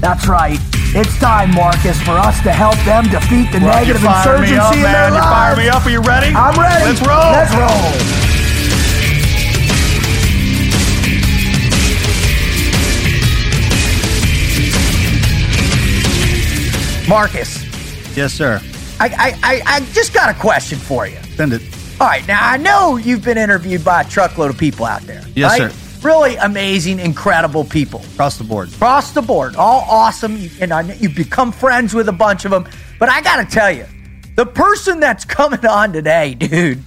That's right. It's time, Marcus, for us to help them defeat the Well, you negative fire me insurgency up, in man. their You fire me up. Are you ready? I'm ready. Let's roll. Let's roll. Marcus, Yes, sir. I, I, I, I just got a question for you. Send it. All right, now I know you've been interviewed by a truckload of people out there. Yes, right? sir. Really amazing, incredible people Across the board. across the board, all awesome. You, and I you've become friends with a bunch of them. But I got to tell you, the person that's coming on today, dude,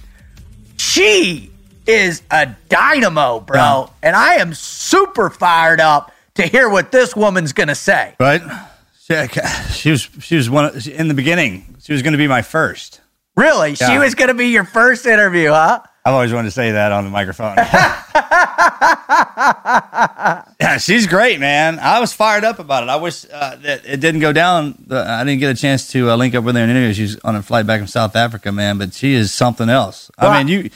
she is a dynamo, bro. Yeah. And I am super fired up to hear what this woman's going to say. Right? She, she was. She was one in the beginning. She was going to be my first. Really? She was going to be your first interview, huh? I've always wanted to say that on the microphone. yeah, she's great, man. I was fired up about it. I wish uh, that it didn't go down. I didn't get a chance to uh, link up with her in an interview. She's on a flight back from South Africa, man. But she is something else. I mean, you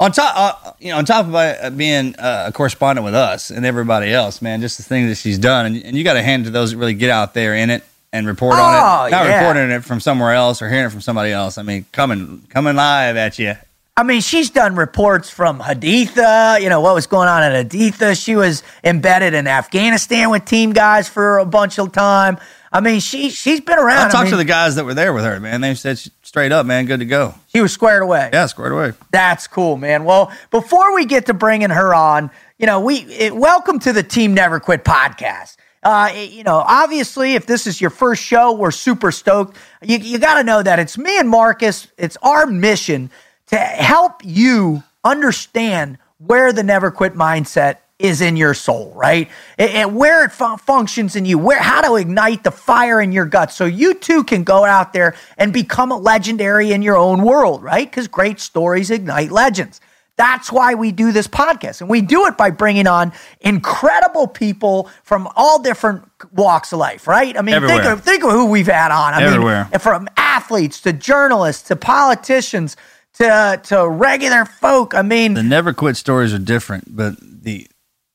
on top, uh, you know, on top of uh, being uh, a correspondent with us and everybody else, man. Just the things that she's done, and, and you got to hand it to those that really get out there in it and report Oh, on it. Not yeah. reporting it from somewhere else or hearing it from somebody else. I mean, coming coming live at you. I mean, she's done reports from Haditha, you know, what was going on at Haditha. She was embedded in Afghanistan with team guys for a bunch of time. I mean, she she's been around. I talked mean, to the guys that were there with her, man. They said she- straight up, man, good to go. She was squared away. Yeah, squared away. That's cool, man. Well, before we get to bringing her on, you know, we it, welcome to the Team Never Quit podcast. Uh, you know, obviously, if this is your first show, we're super stoked. You, you got to know that it's me and Marcus. It's our mission to help you understand where the never quit mindset is in your soul, right? And, where it fu- functions in you, where how to ignite the fire in your gut, so you too can go out there and become a legendary in your own world, right? Because great stories ignite legends. That's why we do this podcast. And we do it by bringing on incredible people from all different walks of life, right? I mean, think of, think of who we've had on. I Everywhere. mean, from athletes to journalists to politicians to, to regular folk. I mean, The never quit stories are different, but the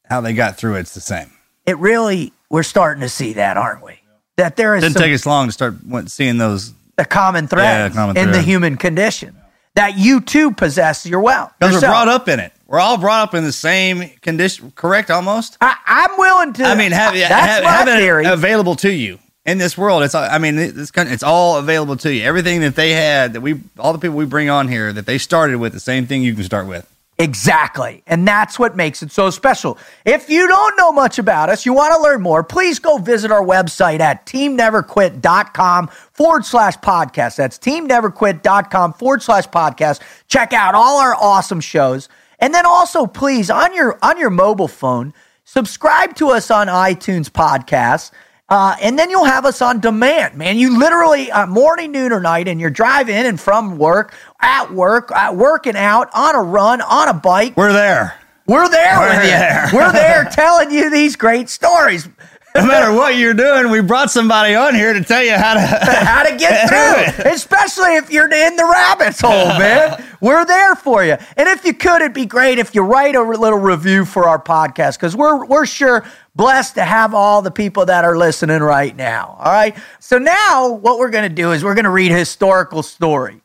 how they got through it's the same. it really, we're starting to see that, aren't we? That there is Didn't some, take us long to start seeing those the common thread Yeah, in the human condition that you too possess your well. because we're brought up in it. We're all brought up in the same condition, correct? Almost. I, I'm willing to. I mean, have, that's have, my have it theory. available to you in this world. It's I mean, it's it's all available to you. Everything that they had that we all the people we bring on here that they started with the same thing you can start with. Exactly. And that's what makes it so special. If you don't know much about us, you want to learn more, please go visit our website at teamneverquit.com forward slash podcast. That's teamneverquit.com forward slash podcast. Check out all our awesome shows. And then also, please, on your on your mobile phone, subscribe to us on iTunes podcasts. Uh, and then you'll have us on demand, man. You literally uh, morning, noon, or night, and you're driving and from work, at work, at working out, on a run, on a bike. We're there. We're there We're with you. there. We're there telling you these great stories. No matter what you're doing, we brought somebody on here to tell you how to. how to get through, especially if you're in the rabbit's hole, man. We're there for you. And if you could, it'd be great if you write a little review for our podcast because we're we're sure blessed to have all the people that are listening right now. All right. So now what we're going to do is we're going to read a historical story.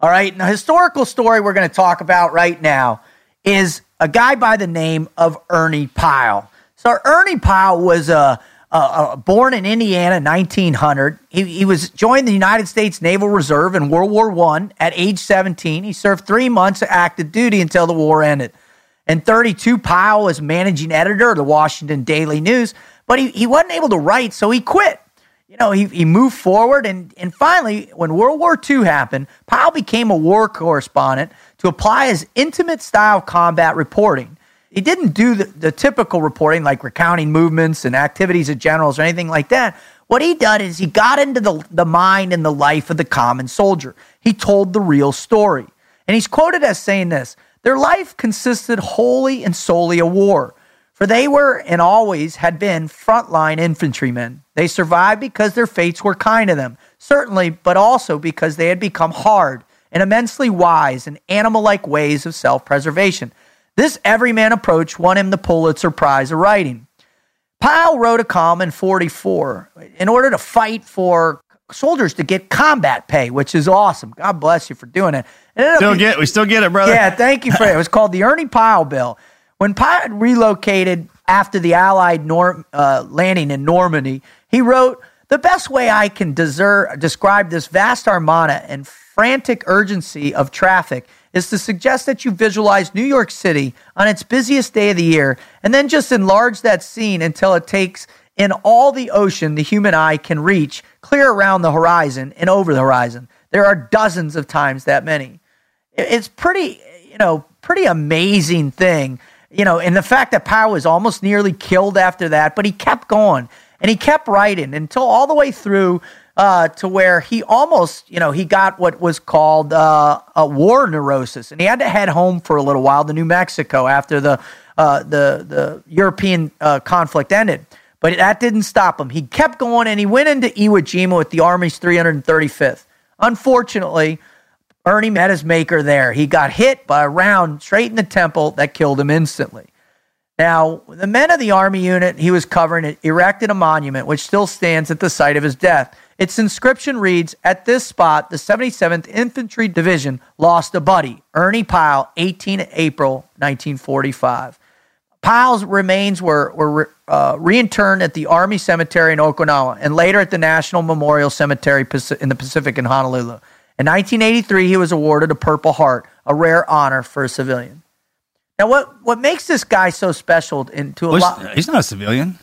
All right. And the historical story we're going to talk about right now is a guy by the name of Ernie Pyle. So Ernie Pyle was a uh, uh, born in Indiana, 1900. He, he was joined the United States Naval Reserve in World War One at age 17. He served three months of active duty until the war ended. In 32, Pyle was managing editor of the Washington Daily News, but he, he wasn't able to write, so he quit. You know, he, he moved forward, and, and finally, when World War II happened, Pyle became a war correspondent to apply his intimate style combat reporting. He didn't do the, the typical reporting like recounting movements and activities of generals or anything like that. What he did is he got into the, the mind and the life of the common soldier. He told the real story. And he's quoted as saying this Their life consisted wholly and solely of war, for they were and always had been frontline infantrymen. They survived because their fates were kind to them, certainly, but also because they had become hard and immensely wise in animal like ways of self preservation. This everyman approach won him the Pulitzer Prize of Writing. Pyle wrote a column in 44 in order to fight for soldiers to get combat pay, which is awesome. God bless you for doing it. It ended up Still being- get, we still get it, brother. yeah, thank you for it. It was called the Ernie Pyle Bill. When Pyle relocated after the Allied Norm, uh, landing in Normandy, he wrote, The best way I can describe this vast armada and frantic urgency of traffic is to suggest that you visualize New York City on its busiest day of the year and then just enlarge that scene until it takes in all the ocean the human eye can reach, clear around the horizon and over the horizon. There are dozens of times that many it's pretty you know pretty amazing thing you know and the fact that Powell was almost nearly killed after that but he kept going and he kept writing until all the way through uh, to where he almost you know he got what was called uh, a war neurosis and he had to head home for a little while to New Mexico after the uh, the the European uh, conflict ended but that didn't stop him. He kept going and he went into Iwo Jima with the Army's 335th unfortunately Ernie met his maker there. He got hit by a round straight in the temple that killed him instantly. Now, the men of the army unit he was covering erected a monument which still stands at the site of his death. Its inscription reads At this spot, the 77th Infantry Division lost a buddy, Ernie Pyle, 18 April 1945. Pyle's remains were, were uh, reinterred at the Army Cemetery in Okinawa and later at the National Memorial Cemetery in the Pacific in Honolulu. In 1983, he was awarded a Purple Heart, a rare honor for a civilian. Now, what, what makes this guy so special into a Well, lot? he's, not a civilian.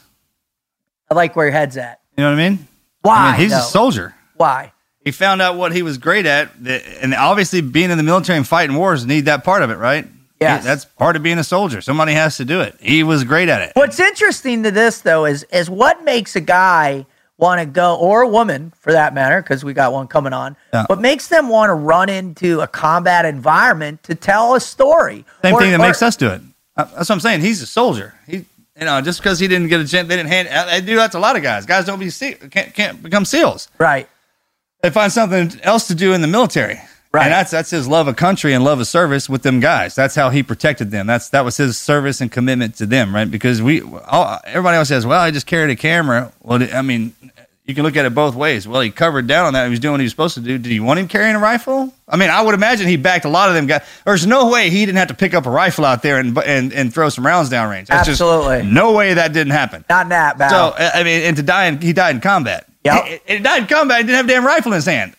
I like where your head's at. You know what I mean? Why? I mean, he's though? a soldier. Why? He found out what he was great at, and obviously, being in the military and fighting wars need that part of it, right? Yeah, that's part of being a soldier. Somebody has to do it. He was great at it. What's interesting to this though is is what makes a guy want to go or a woman for that matter because we got one coming on. Yeah. What makes them want to run into a combat environment to tell a story? Same Or- thing that or- makes us do it. Uh, That's what I'm saying. He's a soldier. He, you know, just because he didn't get a chance, they didn't hand. uh, They do that to a lot of guys. Guys don't be can't can't become seals. right. They find something else to do in the military. Right. And that's that's his love of country and love of service with them guys. That's how he protected them. That's that was his service and commitment to them, right? Because we all, everybody else says, "Well, I just carried a camera." Well, I mean, you can look at it both ways. Well, he covered down on that. He was doing what he was supposed to do. Did you want him carrying a rifle? I mean, I would imagine he backed a lot of them guys. There's no way he didn't have to pick up a rifle out there and and, and throw some rounds down range. That's Absolutely. just no way that didn't happen. Not that So. I I mean, and to die in he died in combat. Yeah, He, he died in combat. He didn't have a damn rifle in his hand.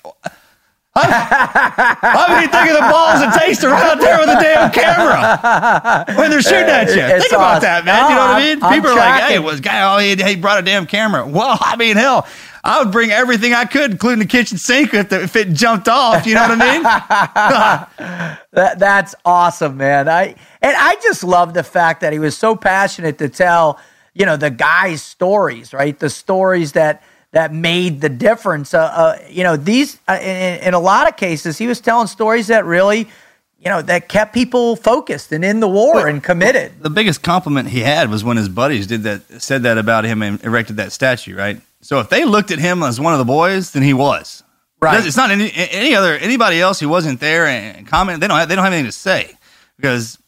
I mean, think of the balls it takes to run out there with a damn camera when they're shooting at you. It's think about awesome. that, man. you know what I I'm- mean? I'm People are like, "Hey, tracking. was guy? Oh, he, he brought a damn camera." Well, I mean, hell, I would bring everything I could, including the kitchen sink, if, the, if it jumped off. You know what I mean? That, that's awesome, man. I and I just love the fact that he was so passionate to tell, you know, the guys' stories, right? The stories that that made the difference. Uh, uh, you know, these uh, in, in a lot of cases, he was telling stories that really, you know, that kept people focused and in the war and committed. the biggest compliment he had was when his buddies did that, said that about him and erected that statue, right? So if they looked at him as one of the boys, then he was. Right. It's not any any other anybody else who wasn't there and comment. They don't have, they don't have anything to say because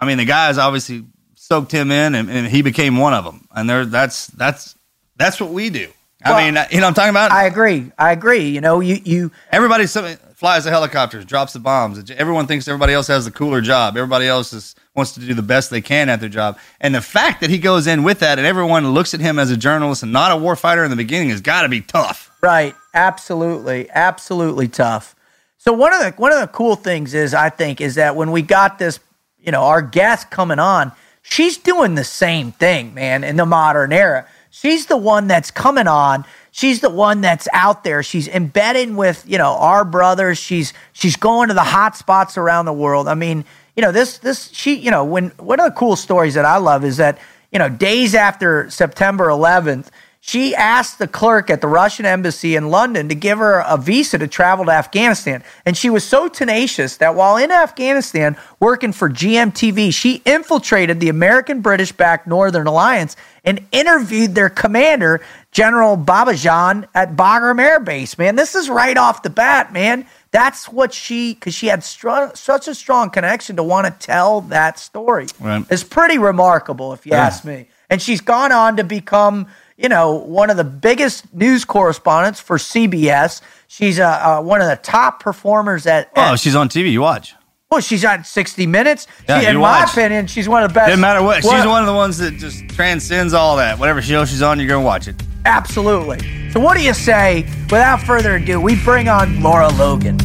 I mean the guys obviously soaked him in and, and he became one of them. And there that's that's that's what we do. I Well, mean, you know what I'm talking about? I agree. I agree. You know, you you Everybody flies the helicopters, drops the bombs. Everyone thinks everybody else has the cooler job. Everybody else is, wants to do the best they can at their job. And the fact that he goes in with that and everyone looks at him as a journalist and not a warfighter in the beginning has got to be tough. Right. Absolutely. Absolutely tough. So one of the one of the cool things is I think is that when we got this, you know, our guest coming on, she's doing the same thing, man, in the modern era. She's the one that's coming on. She's the one that's out there. She's embedding with, you know, our brothers. She's she's going to the hot spots around the world. I mean, you know, this this she, you know, when one of the cool stories that I love is that, you know, days after September 11th, she asked the clerk at the Russian embassy in London to give her a visa to travel to Afghanistan. And she was so tenacious that while in Afghanistan working for GMTV, she infiltrated the American British backed Northern Alliance and interviewed their commander, General Babajan, at Bagram Air Base. Man, this is right off the bat, man. That's what she, because she had str- such a strong connection to want to tell that story. Right. It's pretty remarkable, if you ask me. And she's gone on to become, you know, one of the biggest news correspondents for CBS. She's uh, uh, one of the top performers at. Oh, at she's on TV. You watch. well, she's on 60 Minutes. Yeah, She- in you my opinion, she's one of the best. Doesn't matter what. She's one of the ones that just transcends all that. Whatever show she's on, you're going to watch it. Absolutely. So, what do you say? Without further ado, we bring on Laura Logan.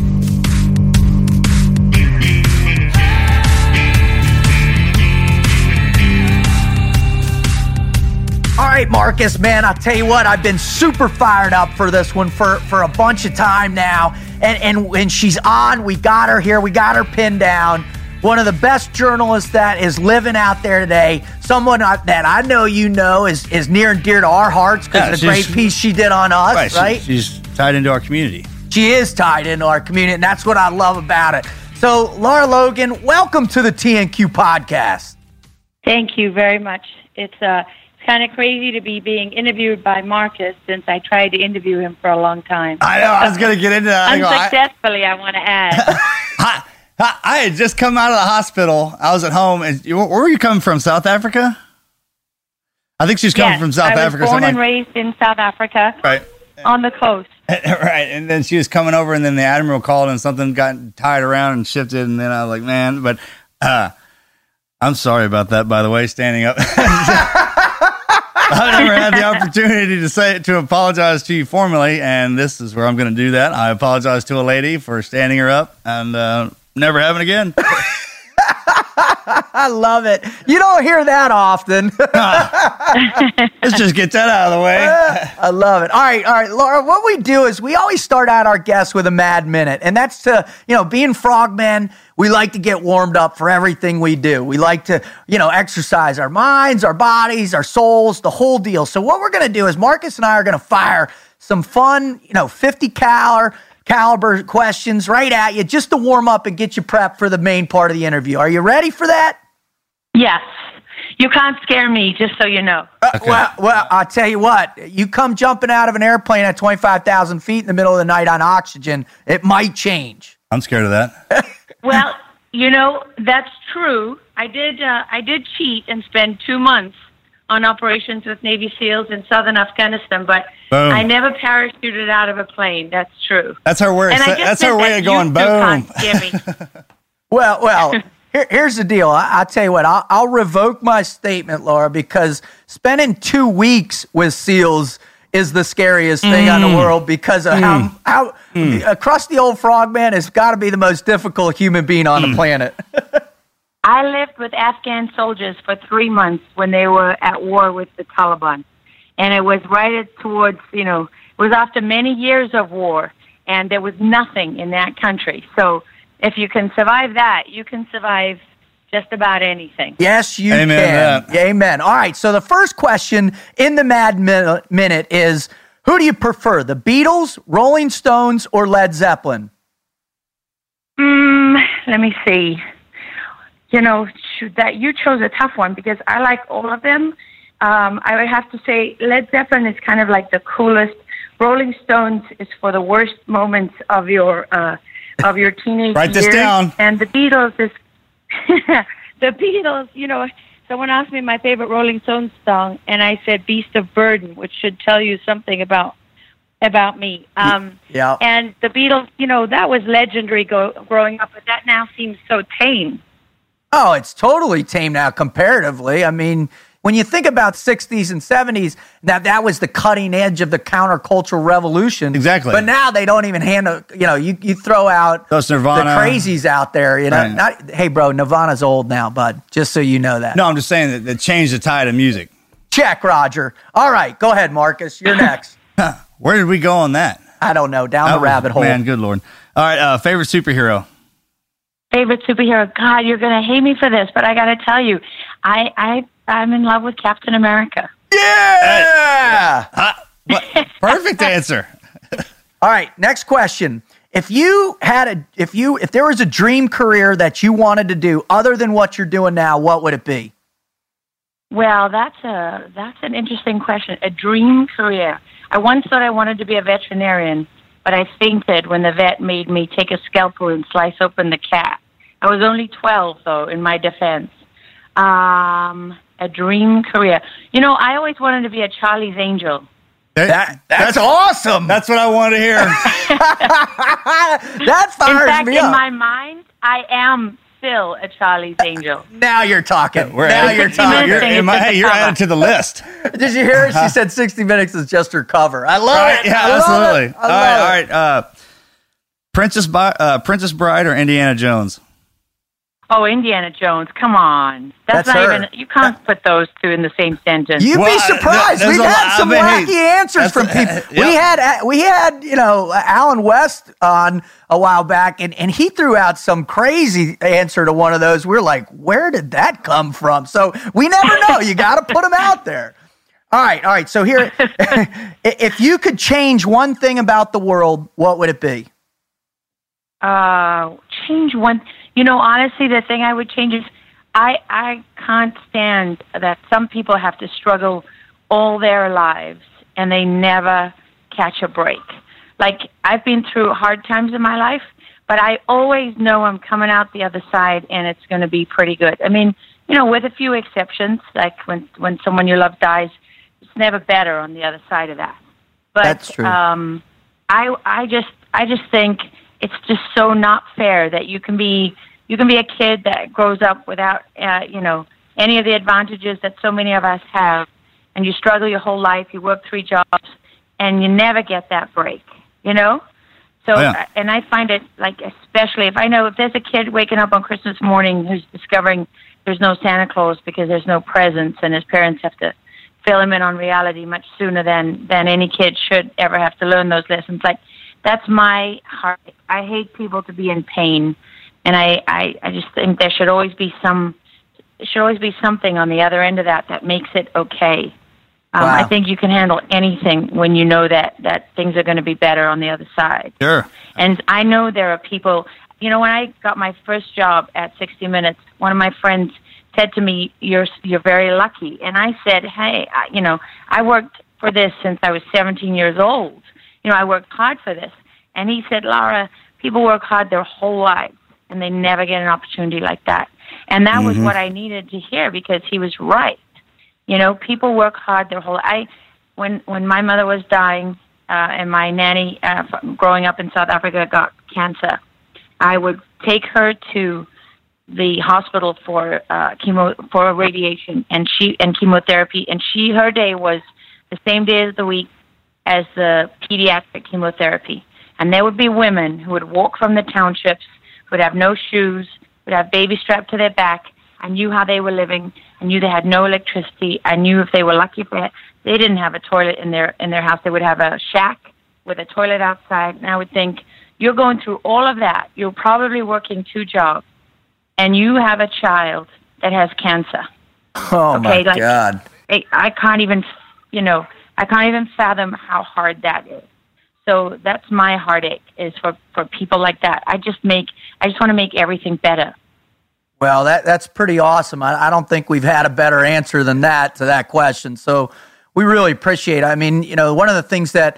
Right, Marcus, man, I'll tell you what, I've been super fired up for this one for, for a bunch of time now. And, and when she's on, we got her here, we got her pinned down. One of the best journalists that is living out there today. Someone I- that I know you know is, is near and dear to our hearts because Yeah, of the great piece she did on us, right? she- she's tied into our community. She is tied into our community, and that's what I love about it. So, Laura Logan, welcome to the TNQ podcast. Thank you very much. It's uh, it's kind of crazy to be being interviewed by Marcus since I tried to interview him for a long time. I know. I was going to get into that. I go, I- Unsuccessfully, I, want to add. I, had just come out of the hospital. I was at home. And where were you coming from? South Africa? I think she's coming yes, from South I was Africa. born and like- raised in South Africa right. on the coast. right. And then she was coming over, and then the admiral called, and something got tied around and shifted. And then I was like, man, but uh, I'm sorry about that, by the way, standing up. I've never had the opportunity to say to apologize to you formally, and this is where I'm going to do that. I apologize to a lady for standing her up, and uh, never having again. I love it. You don't hear that often. Let's just get that out of the way. I love it. All right, all right, Laura. What we do is we always start out our guests with a mad minute, and that's to you know, being frogmen. We like to get warmed up for everything we do. We like to you know exercise our minds, our bodies, our souls, the whole deal. So what we're gonna do is Marcus and I are gonna fire some fun, you know, fifty caliber caliber questions right at you just to warm up and get you prepped for the main part of the interview. Are you ready for that? Yes. You can't scare me, just so you know. Okay. Well, well, I'll tell you what. You come jumping out of an airplane at 25,000 feet in the middle of the night on oxygen, it might change. I'm scared of that. Well, you know that's true. I did. Uh, I did cheat and spend two months on operations with Navy SEALs in southern Afghanistan, but Boom. I never parachuted out of a plane. That's true. That's her way. And That's her way that of going. you two Boom. can't scare me. Well, well, here, here's the deal. I, I'll tell you what, I'll, I'll revoke my statement, Laura, because spending two weeks with SEALs, is the scariest thing on the mm. world because of how mm. how mm. a crusty old frogman has got to be the most difficult human being on the planet. I lived with Afghan soldiers for three months when they were at war with the Taliban. And it was right towards, you know, it was after many years of war, and there was nothing in that country. So if you can survive that, you can survive just about anything. Yes, you Amen can. that. Amen. All right. So the first question in the Mad Minute is Who do you prefer, the Beatles, Rolling Stones, or Led Zeppelin? Mm, let me see. You know, shoot, that you chose a tough one because I like all of them. Um, I would have to say Led Zeppelin is kind of like the coolest. Rolling Stones is for the worst moments of your uh, of your teenage Write this down. And the Beatles is the Beatles. You know, someone asked me my favorite Rolling Stones song, and I said "Beast of Burden," which should tell you something about about me. Um, Yeah. and the Beatles, you know, that was legendary go, growing up, but that now seems so tame. Oh, it's totally tame now comparatively. I mean, when you think about 60s and 70s, that that was the cutting edge of the countercultural revolution. Exactly. But now they don't even handle, you know, you, you throw out Those Nirvana. the crazies out there, you know. Right. Not, hey, bro, Nirvana's old now, bud, just so you know that. No, I'm just saying that, that changed the tide of music. Check, Roger. All right, go ahead, Marcus. You're next. Where did we go on that? I don't know, down the Oh, rabbit hole. Man, good lord. All right, uh, favorite superhero. Favorite superhero? God, you're going to hate me for this, but I got to tell you, I, I, I'm in love with Captain America. Yeah. Uh, what? Perfect answer. All right, next question. If you had a if you if there was a dream career that you wanted to do other than what you're doing now, what would it be? Well, that's a that's an interesting question. A dream career. I once thought I wanted to be a veterinarian, but I fainted when the vet made me take a scalpel and slice open the cat. I was only twelve, though. In my defense, um, a dream career. You know, I always wanted to be a Charlie's Angel. That that's, awesome. That's what I wanted to hear. that In fact, me in my mind, I am still a Charlie's Angel. now you're talking. We're now you're talking. You're, thing is am I- hey, you're cover. added to the list. Did you hear? it? She said 60 minutes is just her cover. I love Right? it. Yeah, I love absolutely. it. I All love right, it. all right. Uh, Princess, Bi- uh, Princess Bride or Indiana Jones? Oh, Indiana Jones! Come on, that's, That's not her. even. You can't put those two in the same sentence. You'd Well, be surprised. there's We've had some I wacky hey, answers from that's- people. uh, We had we had you know Allen West on a while back, and and he threw out some crazy answer to one of those. We're like, where did that come from? So we never know. You got to put them out there. All right, all right. So here, if you could change one thing about the world, what would it be? uh, change one. You know, honestly, the thing I would change is I I can't stand that some people have to struggle all their lives and they never catch a break. Like I've been through hard times in my life, but I always know I'm coming out the other side and it's going to be pretty good. I mean, you know, with a few exceptions, like when when someone you love dies, it's never better on the other side of that. But That's true. um I I just I just think it's just so not fair that you can be you can be a kid that grows up without uh, you know any of the advantages that so many of us have, and you struggle your whole life. You work three jobs, and you never get that break. You know. So Oh, yeah. and I find it like especially if I know if there's a kid waking up on Christmas morning who's discovering there's no Santa Claus because there's no presents and his parents have to fill him in on reality much sooner than than any kid should ever have to learn those lessons. Like that's my heart. I hate people to be in pain, and I I, I just think there should always be some should always be something on the other end of that that makes it okay. Um, Wow. I think you can handle anything when you know that that things are going to be better on the other side. Sure. And I know there are people, you know, when I got my first job at 60 Minutes, one of my friends said to me, "You're you're very lucky." And I said, "Hey, I, you know, I worked for this since I was 17 years old. You know, I worked hard for this." And he said, "Laura, people work hard their whole lives and they never get an opportunity like that." And that was what I needed to hear because he was right. You know, people work hard their whole. I when when my mother was dying uh, and my nanny uh, growing up in South Africa got cancer, I would take her to the hospital for uh, chemo for radiation and she and chemotherapy, and she her day was the same day of the week as the pediatric chemotherapy. And there would be women who would walk from the townships, would have no shoes, would have babies strapped to their back. I knew how they were living. I knew they had no electricity. I knew if they were lucky if they, had, they didn't have a toilet in their in their house, they would have a shack with a toilet outside. And I would think, you're going through all of that. You're probably working two jobs, and you have a child that has cancer. Oh okay, my like, God! I, I can't even, you know, I can't even fathom how hard that is. So that's my heartache is for for people like that. I just make I just want to make everything better. Well, that that's pretty awesome. I, I don't think we've had a better answer than that to that question. So we really appreciate. it. I mean, you know, one of the things that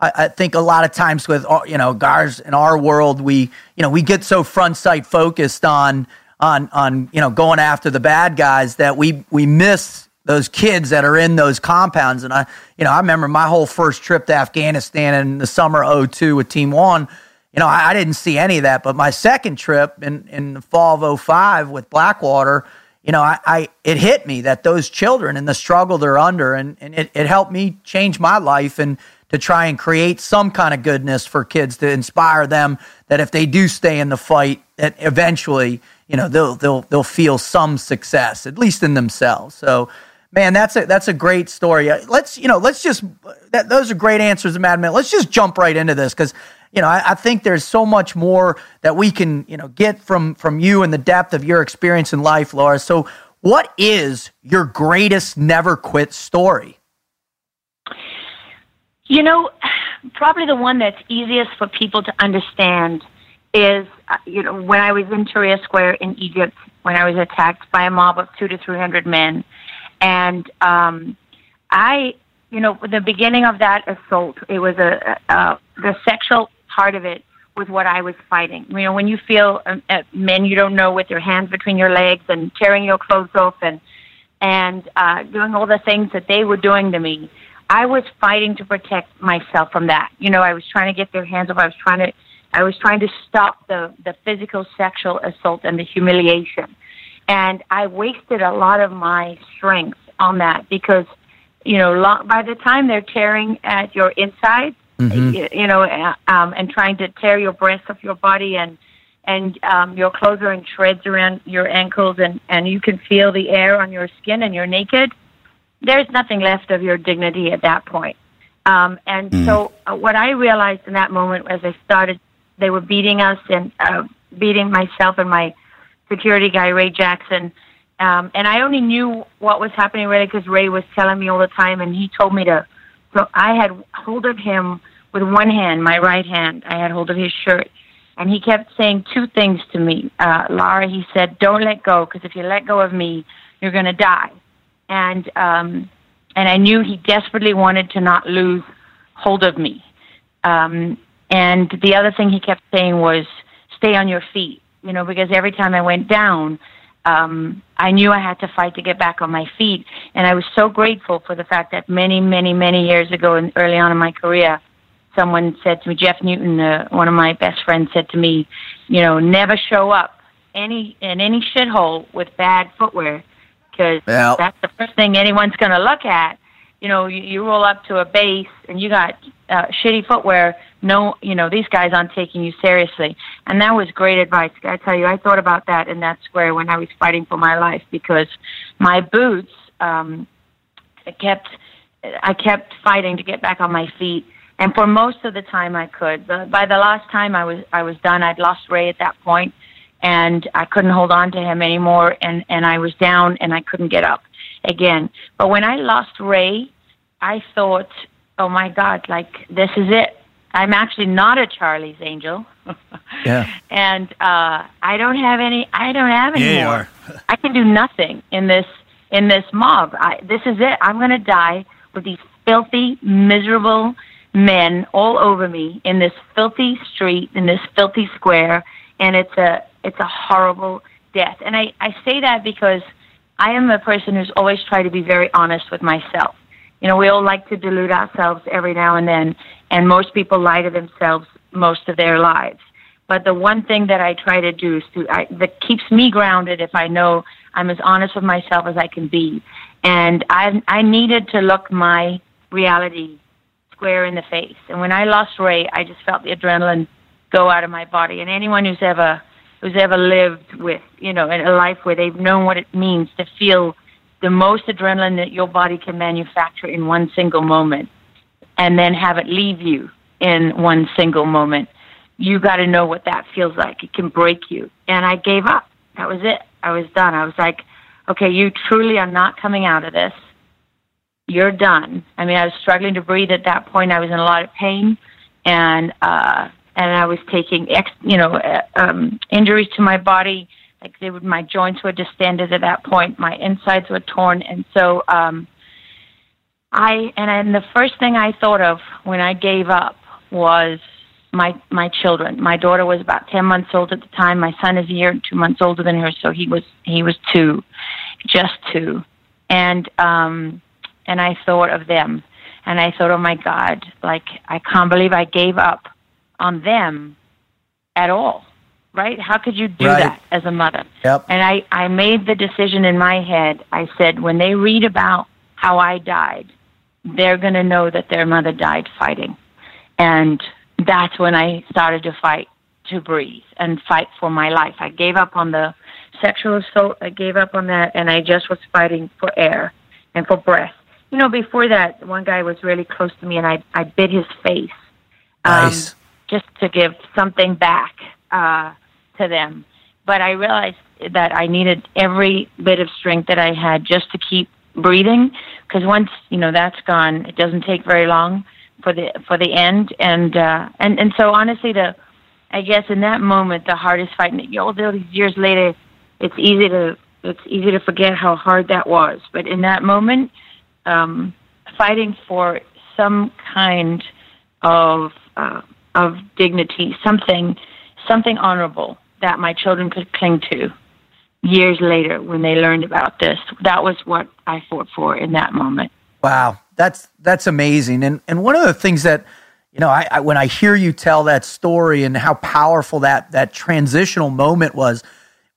I, I think a lot of times with uh, you know guys in our world, we you know we get so front sight focused on on on you know going after the bad guys that we we miss those kids that are in those compounds. And I, you know, I remember my whole first trip to Afghanistan in the summer 02 with Team One. You know, I, I didn't see any of that. But my second trip in, in the fall of 05 with Blackwater, you know, I, I it hit me that those children and the struggle they're under, and, and it, it helped me change my life and to try and create some kind of goodness for kids to inspire them that if they do stay in the fight, that eventually, you know, they'll they'll they'll feel some success, at least in themselves. So Man, that's a that's a great story. Uh, let's you know, let's just that, those are great answers, Madman. Let's just jump right into this because you know I, I, think there's so much more that we can you know get from from you and the depth of your experience in life, Laura. So, what is your greatest never quit story? You know, probably the one that's easiest for people to understand is uh, you know when I was in Tahrir Square in Egypt when I was attacked by a mob of two to three hundred men and um, I, you know, the beginning of that assault, it was a, a the sexual part of it was what I was fighting. You know, when you feel um, uh, men you don't know with your hands between your legs and tearing your clothes off and and uh, doing all the things that they were doing to me, I was fighting to protect myself from that. You know, I was trying to get their hands off. I was trying to, I was trying to stop the the physical sexual assault and the humiliation. And I wasted a lot of my strength on that because, you know, long, by the time they're tearing at your inside, mm-hmm. you, you, know, um, and trying to tear your breasts off your body and, and um, your clothes are in shreds around your ankles and, and you can feel the air on your skin and you're naked, there's nothing left of your dignity at that point. Um, and mm. so uh, what I realized in that moment as I started, they were beating us and uh, beating myself and my security guy, Ray Jackson. Um, and I only knew what was happening really because Ray was telling me all the time, and he told me to. So I had hold of him with one hand, my right hand. I had hold of his shirt, and he kept saying two things to me. Uh, Laura, he said, "Don't let go, because if you let go of me, you're going to die." And um, and I knew he desperately wanted to not lose hold of me. Um, and the other thing he kept saying was, "Stay on your feet." you know, because every time I went down, um, I knew I had to fight to get back on my feet. And I was so grateful for the fact that many, many, many years ago and early on in my career, someone said to me, Jeff Newton, uh, one of my best friends said to me, you know, never show up any in any shithole with bad footwear because that's the first thing anyone's going to look at you know, you, you roll up to a base and you got uh, shitty footwear. No, you know, these guys aren't taking you seriously. And that was great advice. I tell you, I thought about that in that square when I was fighting for my life because my boots, um, kept, I kept fighting to get back on my feet. And for most of the time I could. But by the last time I was, I was done. I'd lost Ray at that point and I couldn't hold on to him anymore. And, and I was down and I couldn't get up again. But when I lost Ray, I thought, oh my God, like this is it. I'm actually not a Charlie's Angel. yeah. And uh, I don't have any. I don't have any yeah, more. I can do nothing in this in this mob. I, this is it. I'm going to die with these filthy, miserable men all over me in this filthy street in this filthy square, and it's a it's a horrible death. And I I say that because I am a person who's always tried to be very honest with myself. You know, we all like to delude ourselves every now and then, and most people lie to themselves most of their lives. But the one thing that I try to do is to I, that keeps me grounded if I know I'm as honest with myself as I can be. And I I needed to look my reality square in the face. And when I lost Ray, I just felt the adrenaline go out of my body. And anyone who's ever who's ever lived with, you know, in a life where they've known what it means to feel the most adrenaline that your body can manufacture in one single moment and then have it leave you in one single moment. You got to know what that feels like. It can break you. And I gave up. That was it. I was done. I was like, okay, you truly are not coming out of this. You're done. I mean, I was struggling to breathe at that point. I was in a lot of pain, and uh, and I was taking ex, you know, uh, um, injuries to my body. Like they would, my joints were distended at that point. My insides were torn, and so um, I and, and the first thing I thought of when I gave up was my my children. My daughter was about ten months old at the time. My son is a year and two months older than her, so he was he was two, just two, and um, and I thought of them, and I thought, oh my God, like I can't believe I gave up on them at all. Right? How could you do Right. that as a mother? Yep. And I, I made the decision in my head. I said, when they read about how I died, they're going to know that their mother died fighting. And that's when I started to fight to breathe and fight for my life. I gave up on the sexual assault. I gave up on that, and I just was fighting for air and for breath. You know, before that, one guy was really close to me, and I, I bit his face um, Nice. just to give something back uh, to them. But I realized that I needed every bit of strength that I had just to keep breathing, because once you know that's gone, it doesn't take very long for the for the end. And uh, and and so honestly, the I guess in that moment, the hardest fight. And you know, all these years later, it's easy to it's easy to forget how hard that was. But in that moment, um, fighting for some kind of uh, of dignity, something something honorable that my children could cling to years later when they learned about this. That was what I fought for in that moment. Wow, that's that's amazing. And and one of the things that you know, I, I when I hear you tell that story and how powerful that that transitional moment was,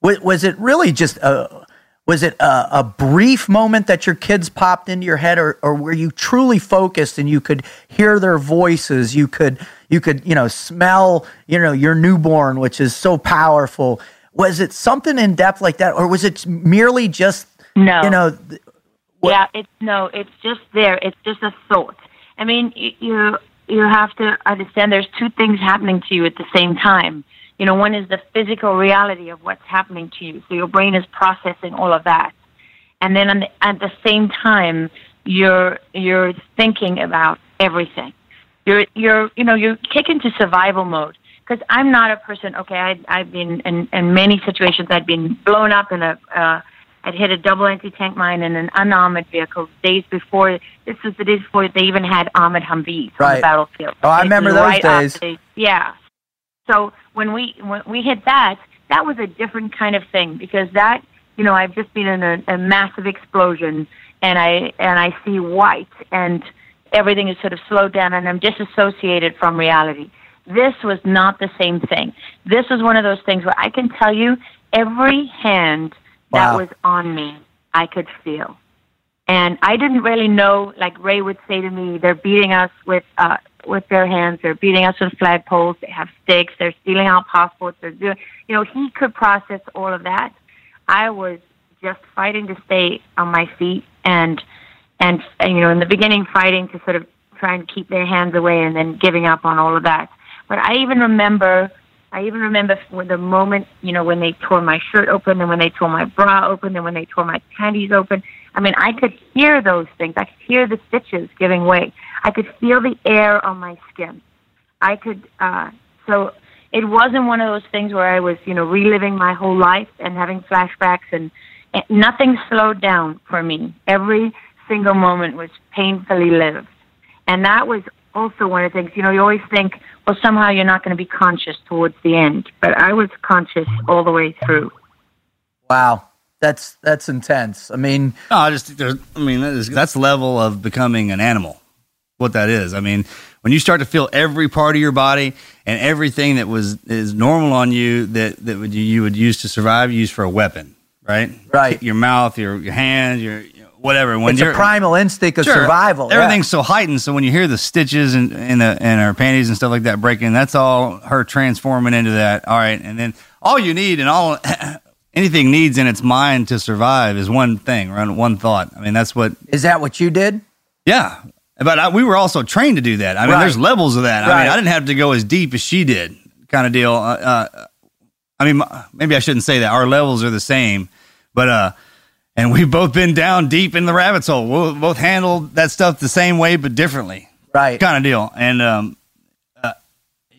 was, was it really just a was it a, a brief moment that your kids popped into your head, or or were you truly focused and you could hear their voices, you could you could you know smell you know your newborn, which is so powerful. Was it something in depth like that, or was it merely just No. you know? th- What- Yeah, it's no, it's just there. It's just a thought. I mean, you you have to understand there's two things happening to you at the same time. You know, one is the physical reality of what's happening to you. So your brain is processing all of that. And then on the, at the same time, you're you're thinking about everything. You're you're you know you kick into survival mode because I'm not a person. Okay, I I've been in in many situations. I'd been blown up in a. Uh, I'd hit a double anti-tank mine in an unarmored vehicle days before. This was the days before they even had armored Humvees on the battlefield. Oh, I remember those right days. they- yeah. So when we when we hit that, that was a different kind of thing because that you know I've just been in a, a massive explosion and I and I see white and everything is sort of slowed down and I'm disassociated from reality. This was not the same thing. This was one of those things where I can tell you every hand that Wow. was on me, I could feel. And I didn't really know, like Ray would say to me, they're beating us with uh, with their hands, they're beating us with flagpoles, they have sticks, they're stealing our passports, they're doing, you know, he could process all of that. I was just fighting to stay on my feet and, and, you know, in the beginning fighting to sort of try and keep their hands away and then giving up on all of that. But I even remember, I even remember the moment, you know, when they tore my shirt open and when they tore my bra open and when they tore my panties open. I mean, I could hear those things. I could hear the stitches giving way. I could feel the air on my skin. I could, uh, so it wasn't one of those things where I was, you know, reliving my whole life and having flashbacks and, and nothing slowed down for me. Every single moment was painfully lived. And that was also one of the things, you know, you always think, well, somehow you're not going to be conscious towards the end. But I was conscious all the way through. Wow, that's that's intense. I mean, No, I just. I mean, that is, that's level of becoming an animal. What that is. I mean, when you start to feel every part of your body and everything that was is normal on you that that would, you would use to survive, use for a weapon, right? Right. Your mouth, your your hands, your you know, whatever. When it's you're a primal instinct of Sure. survival. yeah. Everything's so heightened. So when you hear the stitches and and, the, and her panties and stuff like that breaking, that's all her transforming into that. All right, and then all you need and all anything needs in its mind to survive is one thing, right? One thought. I mean, that's what. Is that what you did? Yeah, but I, we were also trained to do that. I mean, Right. there's levels of that. I mean, I didn't have to go as deep as she did, kind of deal. Uh, uh, I mean, maybe I shouldn't say that. Our levels are the same, but uh, and we've both been down deep in the rabbit's hole. We'll both handle that stuff the same way, but differently, Right. kind of deal. And um,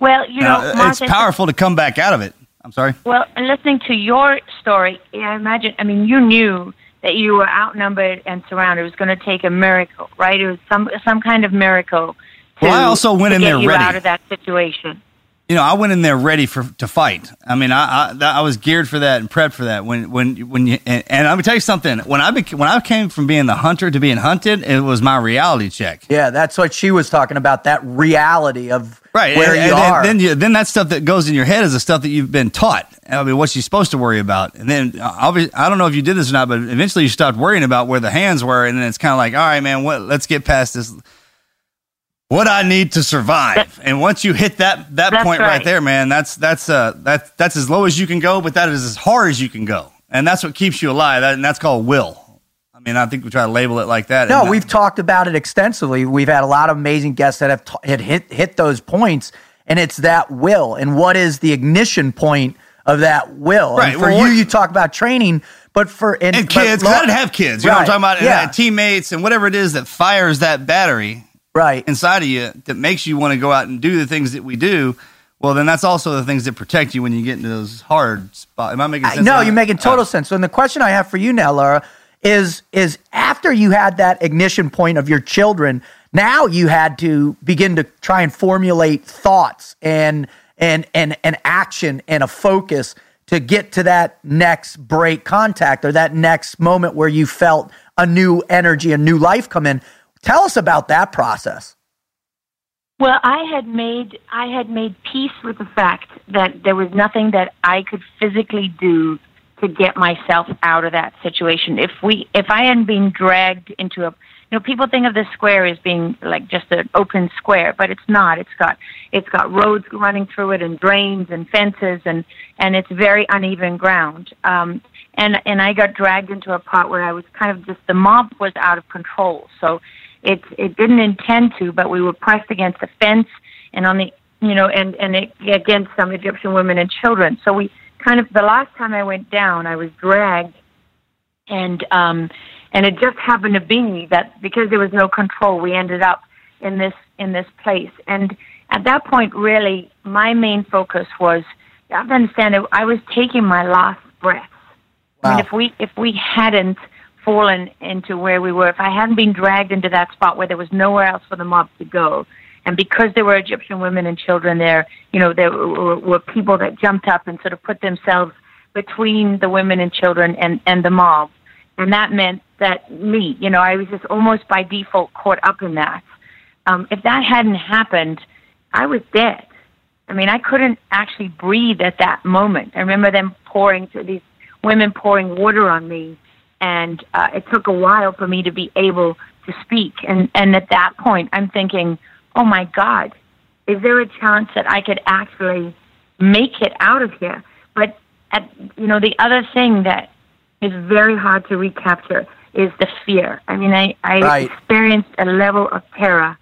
Well, you know, uh, it's powerful to come back out of it. I'm sorry. Well, and listening to your story, I imagine. I mean, you knew that you were outnumbered and surrounded. It was going to take a miracle, right? It was some some kind of miracle. To, Well, I also went in there you ready. out of that situation. You know, I went in there ready for to fight. I mean, I I, I was geared for that and prepped for that. When when when you and, and I'm gonna tell you something. When I bec- when I came from being the hunter to being hunted, it was my reality check. Yeah, that's what she was talking about. That reality of Right, where and, you and are. Then, then, you, then that stuff that goes in your head is the stuff that you've been taught. I mean, what you're supposed to worry about, and then uh, obviously, I don't know if you did this or not, but eventually you stopped worrying about where the hands were, and then it's kind of like, all right, man, what? Let's get past this. What I need to survive, and once you hit that that point right. right. there, man, that's that's uh that's that's as low as you can go, but that is as hard as you can go, and that's what keeps you alive, that, and that's called will. I mean, I think we try to label it like that. No, and we've talked about it extensively. We've had a lot of amazing guests that have t- had hit hit those points, and it's that will. And what is the ignition point of that will? Right, And for well, you, you talk about training, but for and, and but kids, 'cause lo- I didn't have kids. You know what I'm talking about? And, Yeah, uh, teammates and whatever it is that fires that battery. Right. inside of you that makes you want to go out and do the things that we do, well, then that's also the things that protect you when you get into those hard spots. Am I making I- sense? no, Uh, you're making total sense. So, and the question I have for you now, Laura, is is after you had that ignition point of your children, now you had to begin to try and formulate thoughts and and and and action and a focus to get to that next break contact or that next moment where you felt a new energy, a new life come in. Tell us about that process. Well, I had made I had made peace with the fact that there was nothing that I could physically do to get myself out of that situation. If we if I hadn't been dragged into a you know, people think of the square as being like just an open square, but it's not. It's got it's got roads running through it and drains and fences and and it's very uneven ground. Um and and I got dragged into a part where I was kind of just the mob was out of control. So it it didn't intend to, but we were pressed against the fence and on the you know and and it, against some Egyptian women and children. So we kind of the last time I went down, I was dragged, and um, and it just happened to be that because there was no control, we ended up in this in this place. And at that point, really, my main focus was you have to understand I was taking my last breath. I mean, if we if we hadn't fallen into where we were, if I hadn't been dragged into that spot where there was nowhere else for the mob to go, and because there were Egyptian women and children there, you know, there were, were people that jumped up and sort of put themselves between the women and children and and the mob, and that meant that me, you know, I was just almost by default caught up in that. Um, if that hadn't happened, I was dead. I mean, I couldn't actually breathe at that moment. I remember them pouring these women pouring water on me, and uh, it took a while for me to be able to speak. And and at that point, I'm thinking, oh my God, is there a chance that I could actually make it out of here? But at you know, the other thing that is very hard to recapture is the fear. I mean, I I Right. experienced a level of terror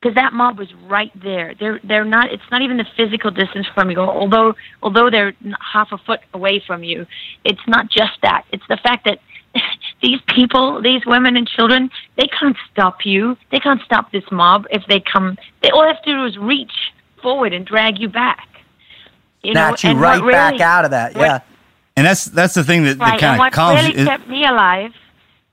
because that mob was right there. They're they're not. It's not even the physical distance from you. Although although they're half a foot away from you, it's not just that. It's the fact that these people, these women and children, they can't stop you. They can't stop this mob if they come. They all have to do is reach forward and drag you back. You Snatch you and right what back out of that. what- Yeah. and that's that's the thing that, that Right, and kind of what calms really you. It- kept me alive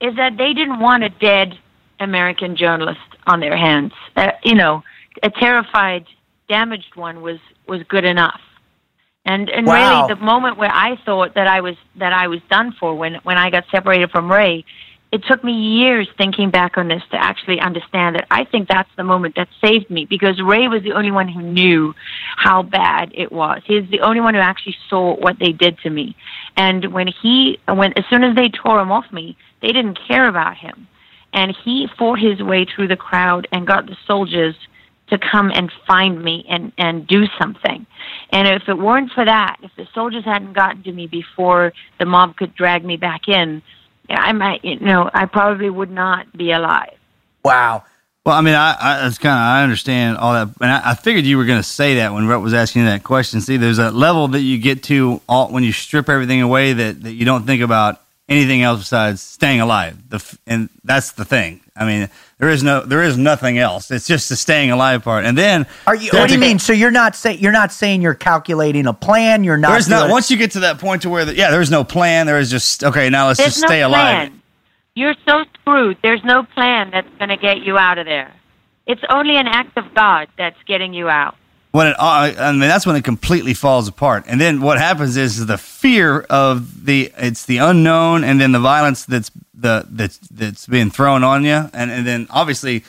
is that they didn't want a dead American journalist on their hands. Uh, you know, a terrified, damaged one was was good enough. And and Wow. really, the moment where I thought that I was that I was done for when when I got separated from Ray, it took me years thinking back on this to actually understand that I think that's the moment that saved me because Ray was the only one who knew how bad it was. He's the only one who actually saw what they did to me. And when he when as soon as they tore him off me, They didn't care about him. And he fought his way through the crowd and got the soldiers to come and find me and, and do something. And if it weren't for that, if the soldiers hadn't gotten to me before the mob could drag me back in, I might, you know, I probably would not be alive. Wow. Well, I mean, I, I it's kind of I understand all that, and I, I figured you were going to say that when Rhett was asking that question. See, there's a level that you get to all, when you strip everything away that, that you don't think about anything else besides staying alive. The and that's the thing. I mean, there is no there is nothing else. It's just the staying alive part. And then are you? What do you mean? So you're not saying you're not saying you're calculating a plan. You're not. There's not. Once you get to that point to where the, yeah, there's no plan. There is just okay. Now let's there's just stay no alive. Plan. You're so screwed. There's no plan that's going to get you out of there. It's only an act of God that's getting you out. When it, I mean, that's when it completely falls apart. And then what happens is, is the fear of the it's the unknown, and then the violence that's the that's that's being thrown on you, and and then obviously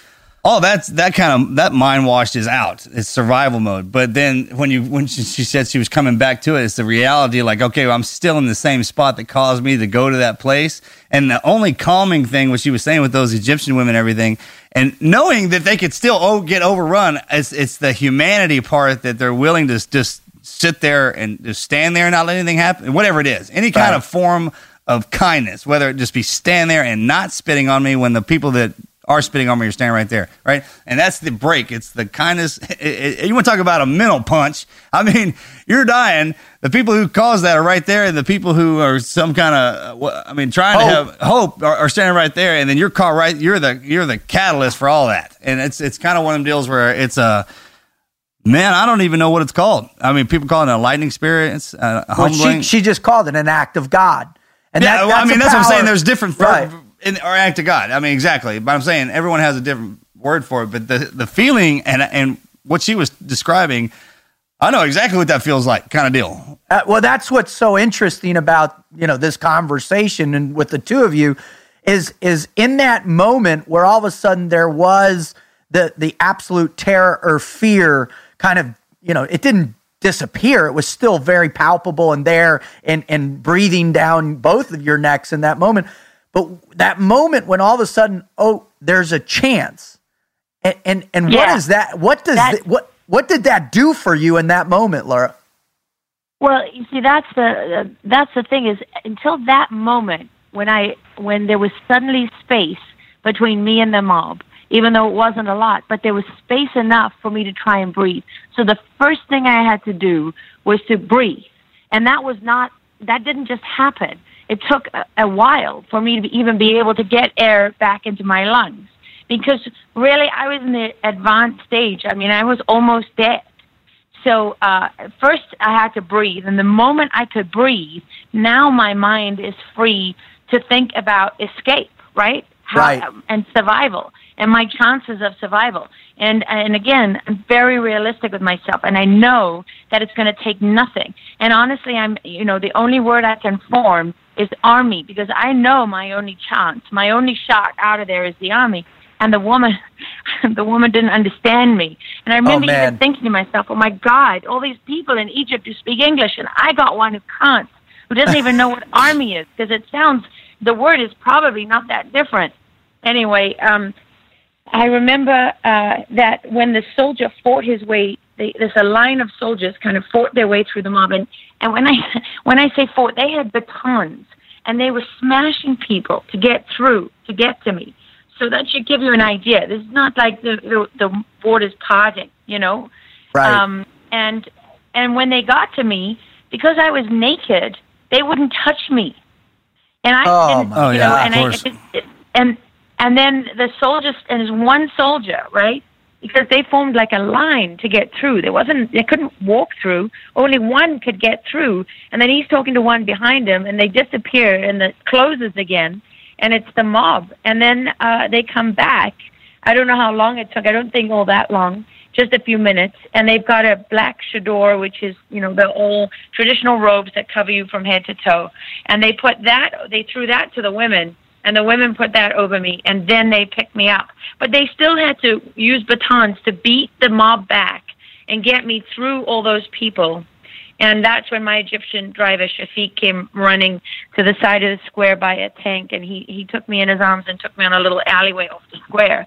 all that's that kind of that mind washed is out. It's survival mode. But then when you when she, she, said she was coming back to it, it's the reality. Like, okay, well, I'm still in the same spot that caused me to go to that place. And the only calming thing, what she was saying with those Egyptian women, and everything, and knowing that they could still oh, get overrun, it's it's the humanity part that they're willing to just sit there and just stand there and not let anything happen, whatever it is, any kind right. of form of kindness, whether it just be stand there and not spitting on me when the people that are spitting on me. You're standing right there, right? And that's the break. It's the kindness. It, it, you want to talk about a mental punch? I mean, you're dying. The people who cause that are right there, and the people who are some kind of, I mean, trying hope. to have hope are, are, standing right there. And then you're caught right. You're the you're the catalyst for all that. And it's it's kind of one of them deals where it's a. Man, I don't even know what it's called. I mean, people call it a lightning experience. Uh, well, she, she just called it an act of God. And yeah, that, well, I mean, that's power. what I'm saying. There's different right or act of God. I mean, exactly. But I'm saying everyone has a different word for it. But the the feeling and and what she was describing, I know exactly what that feels like, kind of deal. Uh, well, that's what's so interesting about you know this conversation and with the two of you is is in that moment where all of a sudden there was the the absolute terror or fear kind of you know it didn't disappear it was still very palpable and there and and breathing down both of your necks in that moment but that moment when all of a sudden, oh, there's a chance, and and, and yeah. what is that? What does that, what what did that do for you in that moment, Laura? Well, you see, that's the uh, that's the thing is until that moment when I when there was suddenly space between me and the mob, even though it wasn't a lot, but there was space enough for me to try and breathe. So the first thing I had to do was to breathe, and that was not that didn't just happen it took a, while for me to even be able to get air back into my lungs because really I was in the advanced stage. I mean, I was almost dead. So uh, first I had to breathe, and the moment I could breathe, now my mind is free to think about escape, right? How, right. And survival, and my chances of survival. And and again, I'm very realistic with myself, and I know that it's going to take nothing. And honestly, I'm you know the only word I can form is army because I know my only chance, my only shot out of there is the army. And the woman, the woman didn't understand me. And I oh, remember oh, even thinking to myself, "Oh my God, all these people in Egypt who speak English, and I got one who can't, who doesn't even know what army is because it sounds the word is probably not that different." Anyway, um, I remember uh, that when the soldier fought his way they, there's a line of soldiers kind of fought their way through the mob, and, and when I when I say fought, they had batons and they were smashing people to get through to get to me. So that should give you an idea. This is not like the the, the borders parting, you know. Right. Um, and and when they got to me, because I was naked, they wouldn't touch me. And I, oh, and, oh you yeah, know, of and course. I, and and then the soldiers and there's one soldier, right? because they formed like a line to get through. There wasn't they couldn't walk through. Only one could get through, and then he's talking to one behind him, and they disappear, and it closes again, and it's the mob, and then uh, they come back. I don't know how long it took. I don't think all that long, just a few minutes, and they've got a black chador, which is you know the old traditional robes that cover you from head to toe, and they put that they threw that to the women and the women put that over me, and then they picked me up. But they still had to use batons to beat the mob back and get me through all those people. And that's when my Egyptian driver Shafiq came running to the side of the square by a tank, and he he took me in his arms and took me on a little alleyway off the square.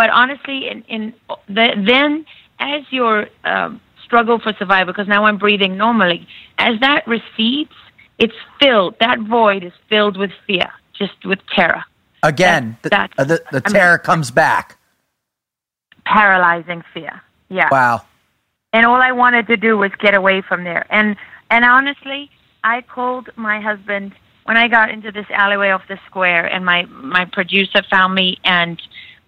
But honestly, in in the, then as your um, struggle for survival, because now I'm breathing normally, as that recedes, it's filled. That void is filled with fear, just with terror. Again, That- the, uh, the, the I mean- terror comes back. Paralyzing fear. Yeah. Wow. and all I wanted to do was get away from there. And and honestly, I called my husband when I got into this alleyway off the square, and my my producer found me, and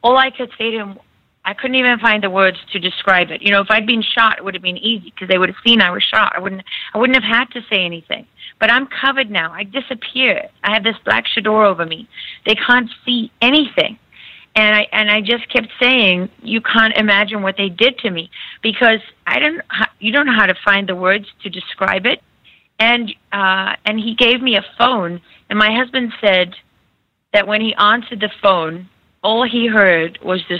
all I could say to him, I couldn't even find the words to describe it. You know, if I'd been shot, it would have been easy because they would have seen I was shot. I wouldn't I wouldn't have had to say anything. But I'm covered now. I disappear. I have this black chador over me. They can't see anything and I and I just kept saying, "You can't imagine what they did to me," because I don't. You don't know how to find the words to describe it. And uh, and he gave me a phone, and my husband said that when he answered the phone, all he heard was the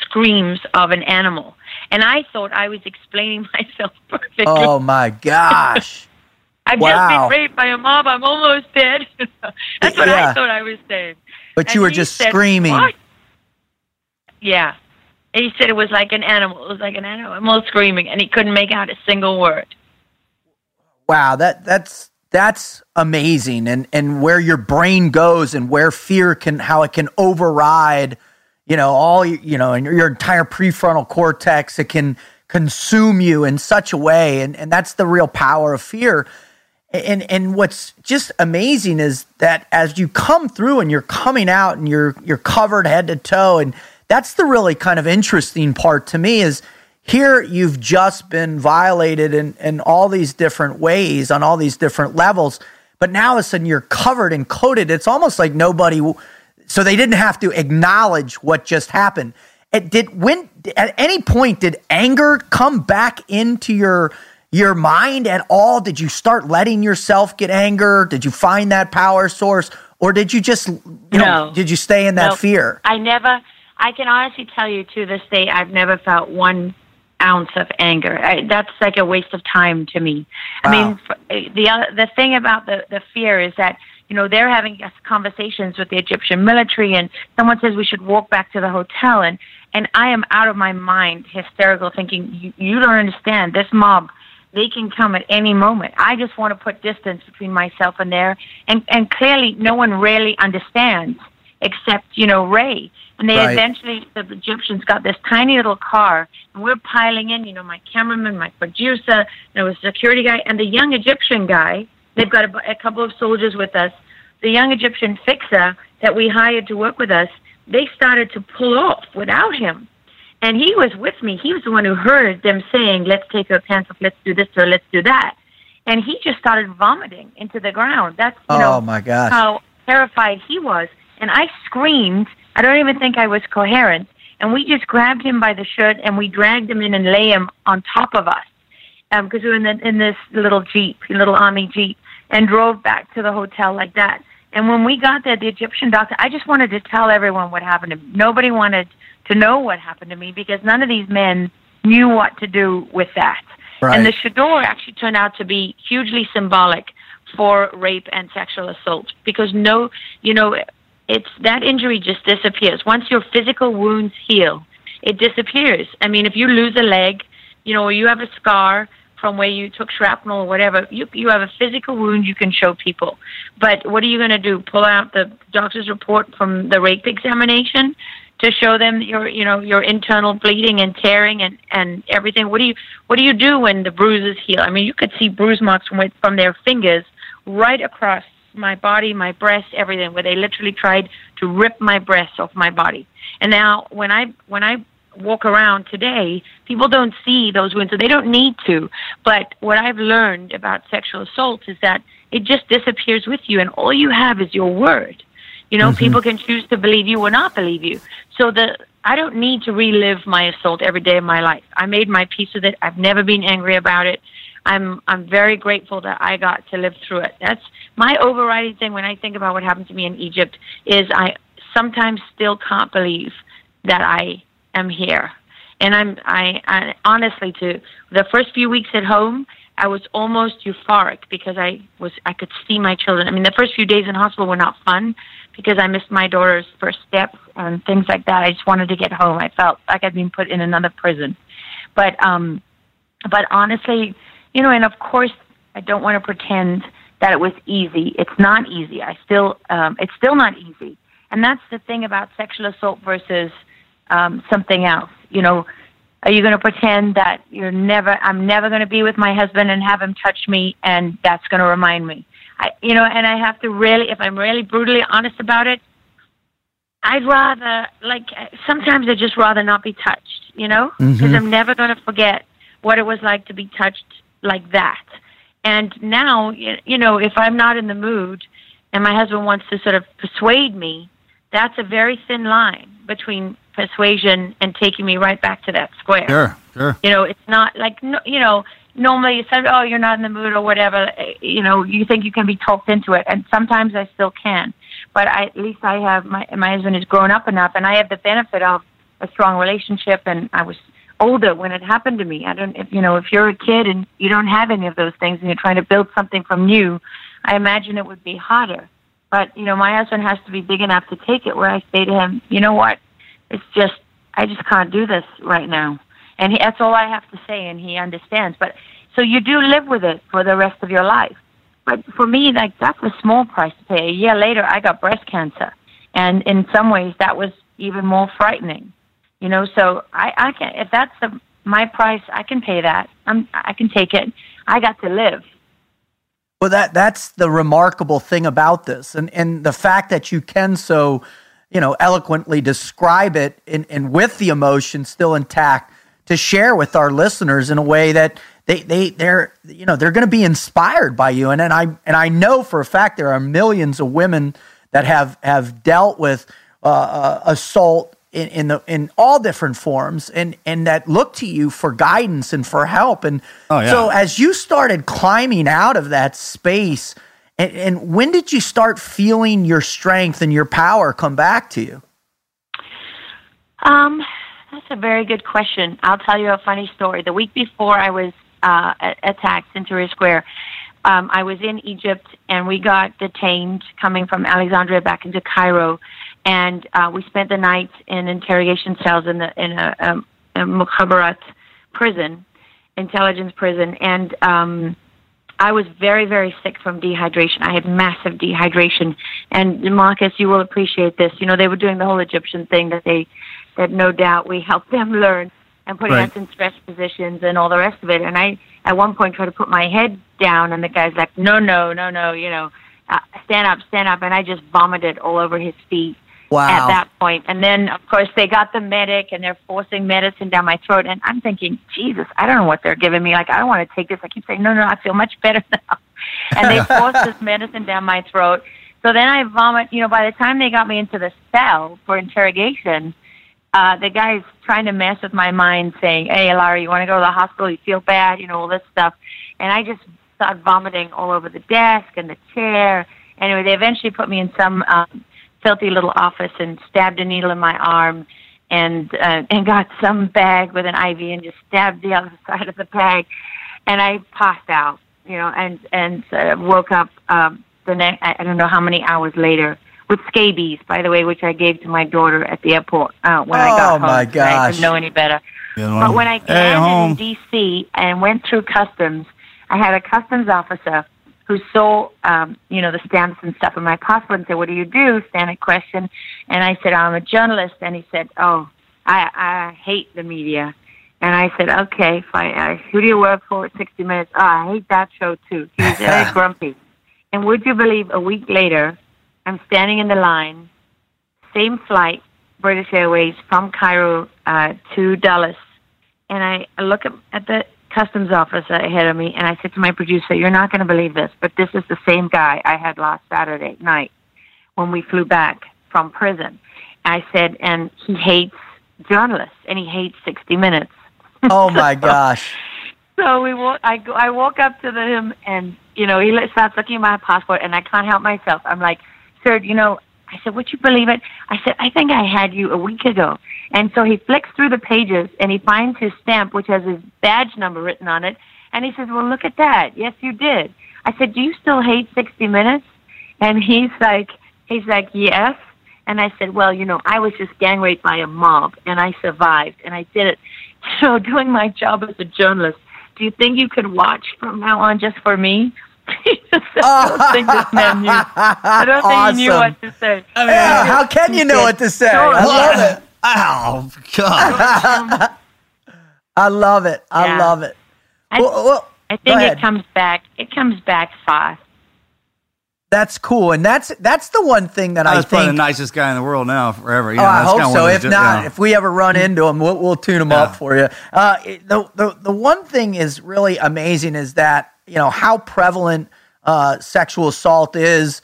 screams of an animal, and I thought I was explaining myself perfectly. Oh my gosh. I've wow. just been raped by a mob. I'm almost dead. That's what Yeah. I thought I was saying. But And you were just said, screaming. "What?" Yeah. And he said it was like an animal. It was like an animal screaming, and he couldn't make out a single word. Wow, that that's that's amazing, and and where your brain goes, and where fear can how it can override, you know, all you know, and your, your entire prefrontal cortex. It can consume you in such a way, and and that's the real power of fear. And and what's just amazing is that as you come through and you're coming out and you're you're covered head to toe, and that's the really kind of interesting part to me is here you've just been violated in, in all these different ways on all these different levels but now all of a sudden you're covered and coated it's almost like nobody so they didn't have to acknowledge what just happened it did when at any point did anger come back into your your mind at all did you start letting yourself get anger did you find that power source or did you just you know No. did you stay in that No. fear I never. I can honestly tell you to this day, I've never felt one ounce of anger. I, that's like a waste of time to me. I mean, f- the other, the thing about the the fear is that you know they're having conversations with the Egyptian military, and someone says we should walk back to the hotel, and and I am out of my mind, hysterical, thinking you, you don't understand this mob. They can come at any moment. I just want to put distance between myself and there, and and clearly no one really understands except you know Ray. And they Right. eventually, the Egyptians got this tiny little car, and we're piling in. You know, my cameraman, my producer, there was a security guy, and the young Egyptian guy. They've got a, a couple of soldiers with us. The young Egyptian fixer that we hired to work with us, they started to pull off without him. And he was with me. He was the one who heard them saying, "Let's take her pants off. Let's do this or let's do that." And he just started vomiting into the ground. That's you oh know my gosh how terrified he was. And I screamed. I don't even think I was coherent. And we just grabbed him by the shirt and we dragged him in and lay him on top of us um, because we were in, the, in this little jeep, little army jeep, and drove back to the hotel like that. And when we got there, the Egyptian doctor, I just wanted to tell everyone what happened to me. Nobody wanted to know what happened to me because none of these men knew what to do with that. Right. And the chador actually turned out to be hugely symbolic for rape and sexual assault because no, you know, it's that injury just disappears. Once your physical wounds heal, it disappears. I mean, if you lose a leg, you know, or you have a scar from where you took shrapnel or whatever, you you have a physical wound you can show people. But what are you going to do? Pull out the doctor's report from the rape examination to show them your you know your internal bleeding and tearing and and everything. What do you what do you do when the bruises heal? I mean, you could see bruise marks from from their fingers right across my body, my breast, everything, where they literally tried to rip my breasts off my body. And now when I when I walk around today, people don't see those wounds, so they don't need to. But what I've learned about sexual assault is that it just disappears with you, and all you have is your word. You know, mm-hmm. people can choose to believe you or not believe you. So the I don't need to relive my assault every day of my life. I made my peace with it. I've never been angry about it. I'm I'm very grateful that I got to live through it. That's my overriding thing when I think about what happened to me in Egypt is I sometimes still can't believe that I am here. And I'm I, I honestly to the first few weeks at home, I was almost euphoric because I was I could see my children. I mean, the first few days in hospital were not fun because I missed my daughter's first steps and things like that. I just wanted to get home. I felt like I'd been put in another prison. But um but honestly, you know, and of course I don't want to pretend that it was easy. It's not easy. I still um it's still not easy. And that's the thing about sexual assault versus um something else. You know, are you going to pretend that you're never, I'm never going to be with my husband and have him touch me and that's going to remind me? I, you know, and I have to really, if I'm really brutally honest about it, I'd rather, like, sometimes I'd just rather not be touched, you know, because mm-hmm. I'm never going to forget what it was like to be touched like that. And now, you know, if I'm not in the mood and my husband wants to sort of persuade me, that's a very thin line between persuasion and taking me right back to that square. Sure, sure. You know, it's not like no, you know. Normally, you said, "Oh, you're not in the mood" or whatever. Eh, you know, you think you can be talked into it, and sometimes I still can. But I, at least I have my my husband is grown up enough, and I have the benefit of a strong relationship. And I was older when it happened to me. I don't, if you know, if you're a kid and you don't have any of those things, and you're trying to build something from new, I imagine it would be harder. But you know, my husband has to be big enough to take it. Where I say to him, you know what, it's just I just can't do this right now, and he, that's all I have to say, and he understands. But so you do live with it for the rest of your life. But for me, like that's a small price to pay. A year later, I got breast cancer, and in some ways, that was even more frightening. You know, so I, I can if that's the my price, I can pay that. I'm I can take it. I got to live. Well, that that's the remarkable thing about this, and and the fact that you can so, you know, eloquently describe it and and with the emotion still intact to share with our listeners in a way that they they they're you know they're going to be inspired by you, and and I and I know for a fact there are millions of women that have have dealt with uh, uh, assault in, in the in all different forms and and that look to you for guidance and for help. And oh, yeah. so as you started climbing out of that space and, and when did you start feeling your strength and your power come back to you? Um that's a very good question. I'll tell you a funny story. The week before i was uh, attacked in Tahrir Square um, I was in Egypt and we got detained coming from Alexandria back into Cairo and uh, we spent the night in interrogation cells in the in a, um, a, Mukhabarat prison, intelligence prison, and um, I was very very sick from dehydration. I had massive dehydration, and Marcus, you will appreciate this. You know, they were doing the whole Egyptian thing that they that no doubt we helped them learn and putting right. us in stress positions and all the rest of it. And I at one point tried to put my head down, and the guy's like, "No, no, no, no," you know. Uh, stand up, stand up, and I just vomited all over his feet Wow. At that point. And then, of course, they got the medic and they're forcing medicine down my throat. And I'm thinking, Jesus, I don't know what they're giving me. Like, I don't want to take this. I keep saying, no, no, I feel much better now. And they forced this medicine down my throat. So then I vomit. You know, by the time they got me into the cell for interrogation, uh, the guy's trying to mess with my mind, saying, "Hey, Larry, you want to go to the hospital? You feel bad, you know, all this stuff." And I just started vomiting all over the desk and the chair. Anyway, they eventually put me in some um, filthy little office and stabbed a needle in my arm and uh, and got some bag with an IV and just stabbed the other side of the bag, and I passed out, you know, and and uh, woke up um, the next I don't know how many hours later with scabies, by the way, which I gave to my daughter at the airport uh, when oh, I got home. Oh my gosh! I didn't know any better. But when I landed in D.C. and went through customs, I had a customs officer who saw, um, you know, the stamps and stuff in my passport and said, "What do you do?" Standard question, and I said, "I'm a journalist." And he said, "Oh, I I hate the media." And I said, "Okay, fine. Uh, who do you work for 60 Minutes?" Oh, I hate that show too. He was very grumpy. And would you believe, a week later, I'm standing in the line, same flight, British Airways from Cairo uh, to Dulles, and I look at, at the customs officer ahead of me, and I said to my producer, "You're not going to believe this, but this is the same guy I had last Saturday night when we flew back from prison." I said, "And he hates journalists, and he hates 60 Minutes." Oh my gosh! So we walk. I go, I walk up to the, him, and you know he starts looking at my passport, and I can't help myself. I'm like, "Sir, you know." I said, "Would you believe it?" I said, "I think I had you a week ago." And so he flicks through the pages and he finds his stamp, which has his badge number written on it. And he says, well, look at that. Yes, you did. I said, do you still hate 60 Minutes? And he's like, he's like, yes. And I said, well, you know, I was just gang raped by a mob and I survived and I did it. So doing my job as a journalist, do you think you could watch from now on just for me? I don't think this man knew. I don't think Awesome. he knew what to say. i Yeah, how can you know what to say? I love it. Oh God! I love it. I Yeah. love it. I, Well, well, I think it comes back. It comes back fast. That's cool, and that's that's the one thing that I I was probably the think. nicest guy in the world now, forever. You Oh, know, I hope kinda so. If those- not, yeah. if we ever run into him, we'll, we'll tune them up for you. Uh, the, the the one thing is really amazing is that you know how prevalent uh, sexual assault is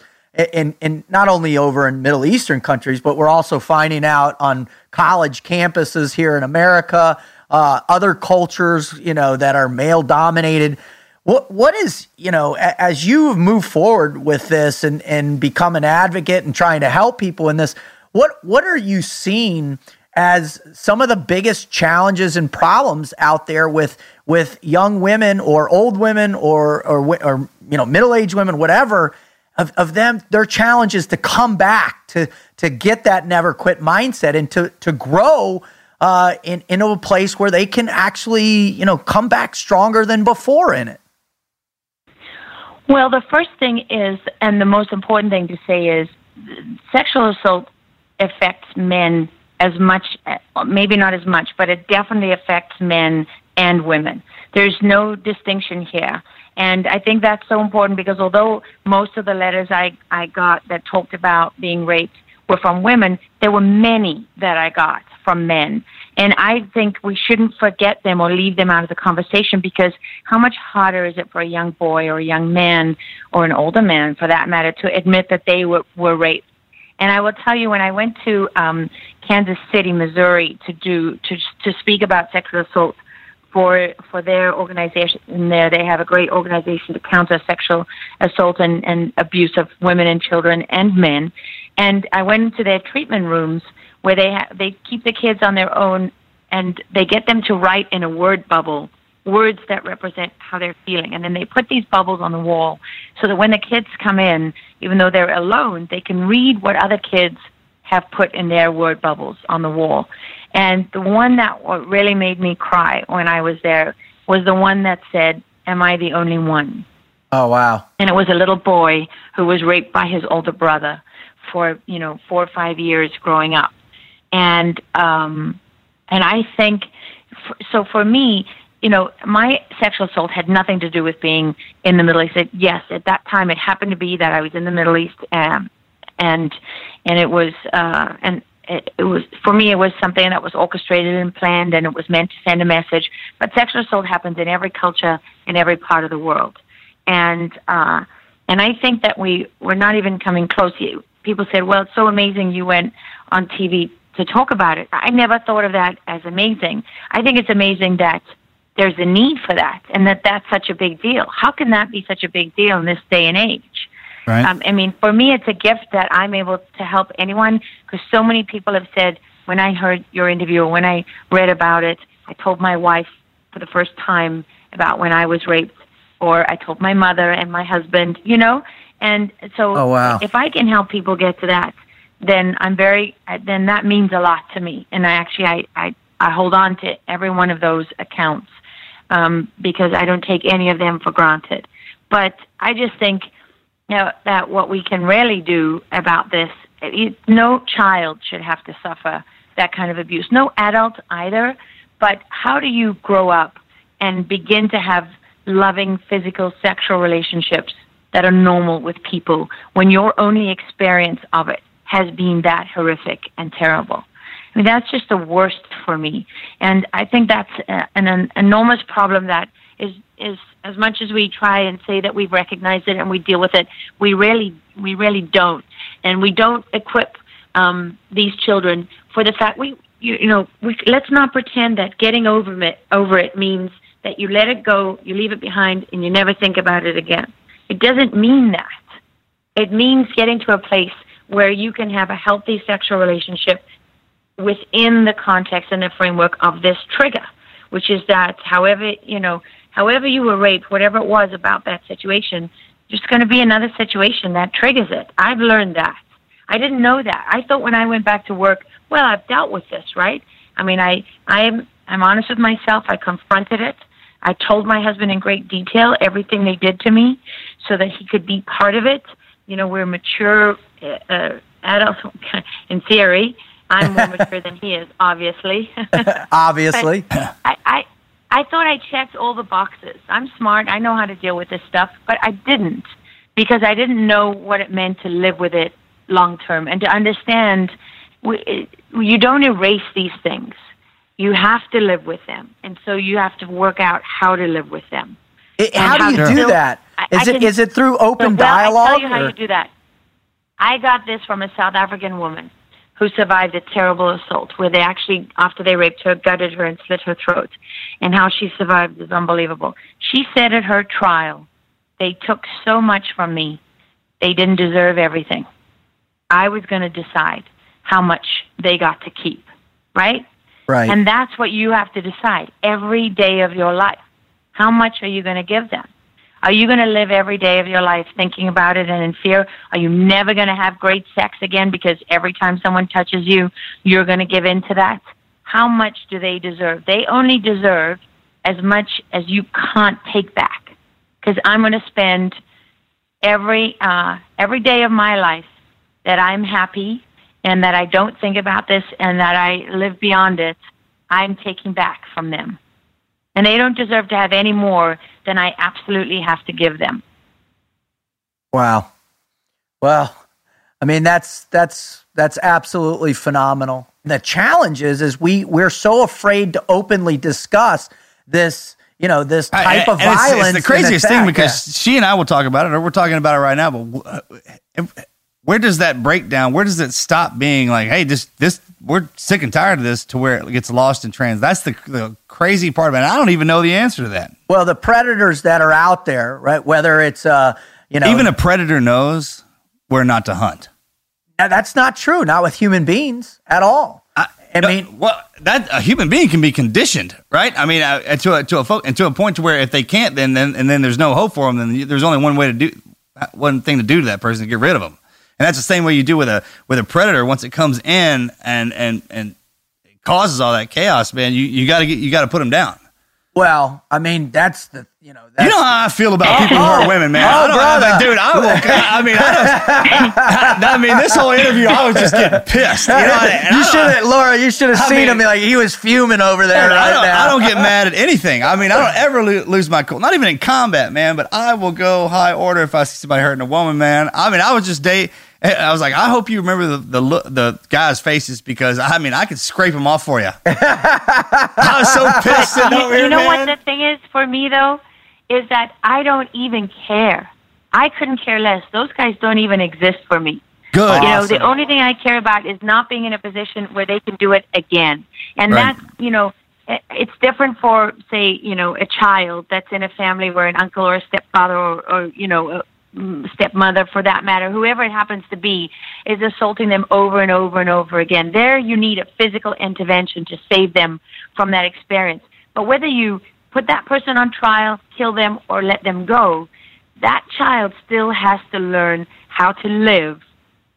in, in not only over in Middle Eastern countries, but we're also finding out on college campuses here in America, uh, other cultures, you know, that are male dominated. What what is you know as you move forward with this and and become an advocate and trying to help people in this? What what are you seeing as some of the biggest challenges and problems out there with with young women or old women or or or you know middle aged women, whatever? Of, of them, their challenge is to come back to to get that never quit mindset and to to grow uh, in into a place where they can actually you know come back stronger than before in it. Well, the first thing is, and the most important thing to say is, sexual assault affects men as much, maybe not as much, but it definitely affects men and women. There's no distinction here. And I think that's so important because although most of the letters I, I got that talked about being raped were from women, there were many that I got from men. And I think we shouldn't forget them or leave them out of the conversation because how much harder is it for a young boy or a young man or an older man, for that matter, to admit that they were, were raped? And I will tell you, when I went to um, Kansas City, Missouri, to do to to speak about sexual assault for for their organization, there they have a great organization to counter sexual assault and, and abuse of women and children and men. And I went into their treatment rooms where they ha- they keep the kids on their own, and they get them to write in a word bubble words that represent how they're feeling. And then they put these bubbles on the wall so that when the kids come in, even though they're alone, they can read what other kids have put in their word bubbles on the wall. And the one that really made me cry when I was there was the one that said, Am I the only one? Oh wow! and it was a little boy who was raped by his older brother for you know four or five years growing up and um and i think f so for me you know my sexual assault had nothing to do with being in the middle east it, yes at that time it happened to be that i was in the middle east um and and it was uh and it, it was for me it was something that was orchestrated and planned and it was meant to send a message but sexual assault happens in every culture in every part of the world and uh, and I think that we we're not even coming close. People said, "Well, it's so amazing you went on TV to talk about it." I never thought of that as amazing. I think it's amazing that there's a need for that, and that that's such a big deal. How can that be such a big deal in this day and age? Right. Um, I mean, for me, it's a gift that I'm able to help anyone because so many people have said, when I heard your interview or when I read about it, I told my wife for the first time about when I was raped, or I told my mother and my husband, you know? And so Oh, wow. if I can help people get to that, then I'm very, uh, then that means a lot to me. And I actually, I, I, I hold on to every one of those accounts um, because I don't take any of them for granted. But I just think you know, that what we can really do about this, it, no child should have to suffer that kind of abuse. No adult either. But how do you grow up and begin to have loving physical sexual relationships that are normal with people when your only experience of it has been that horrific and terrible? Mean, that's just the worst for me. And I think that's uh, an, an enormous problem that is, is as much as we try and say that we've recognized it and we deal with it, we really, we really don't. And we don't equip um, these children for the fact we, you, you know, we, let's not pretend that getting over it, over it means that you let it go, you leave it behind, and you never think about it again. It doesn't mean that. It means getting to a place where you can have a healthy sexual relationship within the context and the framework of this trigger, which is that however you know, however you were raped, whatever it was about that situation, there's going to be another situation that triggers it. I've learned that. I didn't know that. I thought when I went back to work, well, I've dealt with this, right? I mean, I I'm I'm honest with myself. I confronted it. I told my husband in great detail everything they did to me, so that he could be part of it. You know, we're mature uh, uh adults in theory. I'm more mature than he is, obviously. obviously. I, I I thought I checked all the boxes. I'm smart. I know how to deal with this stuff, but I didn't because I didn't know what it meant to live with it long term and to understand we, you don't erase these things. You have to live with them, and so you have to work out how to live with them. It, how do you do still, that? Is I, I it can, is it through open so, well, dialogue? I'll tell you or? how you do that. I got this from a South African woman who survived a terrible assault where they actually, after they raped her, gutted her and slit her throat. And how she survived is unbelievable. She said at her trial, they took so much from me, they didn't deserve everything. I was going to decide how much they got to keep, right? Right. And that's what you have to decide every day of your life. How much are you going to give them? Are you going to live every day of your life thinking about it and in fear? Are you never going to have great sex again because every time someone touches you, you're going to give in to that? How much do they deserve? They only deserve as much as you can't take back. Because I'm going to spend every uh, every day of my life that I'm happy and that I don't think about this and that I live beyond it. I'm taking back from them. And they don't deserve to have any more than I absolutely have to give them. Wow. Well, I mean that's that's that's absolutely phenomenal. The challenge is is we we're so afraid to openly discuss this you know this type of violence. It's, it's the craziest thing because she and I will talk about it, or we're talking about it right now. But uh, where does that break down? Where does it stop being like, hey, this this we're sick and tired of this to where it gets lost in trans? That's the the crazy part about it. I don't even know the answer to that. Well, the predators that are out there, right? Whether it's uh, you know, even a predator knows where not to hunt. That's not true. Not with human beings at all. I, I no, mean, well, that a human being can be conditioned, right? I mean, uh, to a to a fo- and to a point to where if they can't, then then and then there's no hope for them. Then there's only one way to do one thing to do to that person to get rid of them. And that's the same way you do with a with a predator. Once it comes in and and and causes all that chaos, man, you you got to get you got to put them down. Well, I mean, that's the you know. you know how I feel about oh, people who are oh, women, man. Oh, I brother. dude, I will. I mean, I, I, mean, this whole interview, I was just getting pissed. You, know, you should have, Laura. You should have seen mean, him. Like he was fuming over there right I now. I don't get mad at anything. I mean, I don't ever lo- lose my cool. Not even in combat, man. But I will go high order if I see somebody hurting a woman, man. I mean, I was just date. I was like, I hope you remember the the, the guys' faces because I mean, I could scrape them off for you. I was so pissed. you, over you know man. what the thing is for me though, is that I don't even care. I couldn't care less. Those guys don't even exist for me. Good. You know, the only thing I care about is not being in a position where they can do it again. And Right. that's, you know, it's different for, say, you know, a child that's in a family where an uncle or a stepfather or, or you know, a stepmother for that matter, whoever it happens to be, is assaulting them over and over and over again. There you need a physical intervention to save them from that experience. But whether you put that person on trial, kill them, or let them go, that child still has to learn how to live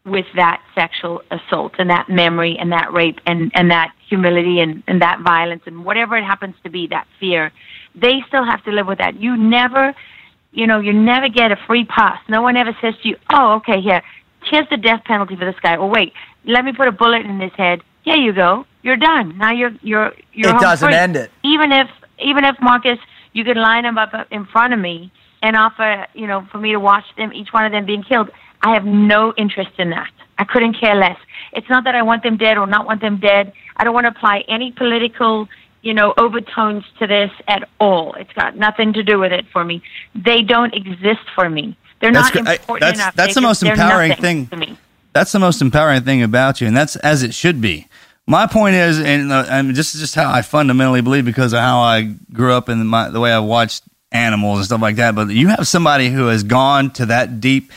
with that sexual assault and that memory and that rape and, and that humility and, and that violence and whatever it happens to be, that fear. They still have to live with that. You never, you know, you never get a free pass. No one ever says to you, oh, okay, here, here's the death penalty for this guy. Or wait, let me put a bullet in his head. Here you go. You're done. Now you're, you're, you're It doesn't free. end it. Even if, even if Marcus, you could line them up uh, in front of me and offer, you know, for me to watch them, each one of them being killed. I have no interest in that. I couldn't care less. It's not that I want them dead or not want them dead. I don't want to apply any political, you know, overtones to this at all. It's got nothing to do with it for me. They don't exist for me. They're That's not gr- I- important that's- enough. that's They the most empowering thing. to me. That's the most empowering thing about you, and that's as it should be. My point is, and, uh, this is just how I fundamentally believe because of how I grew up and my, the way I watched animals and stuff like that. But you have somebody who has gone to that deep.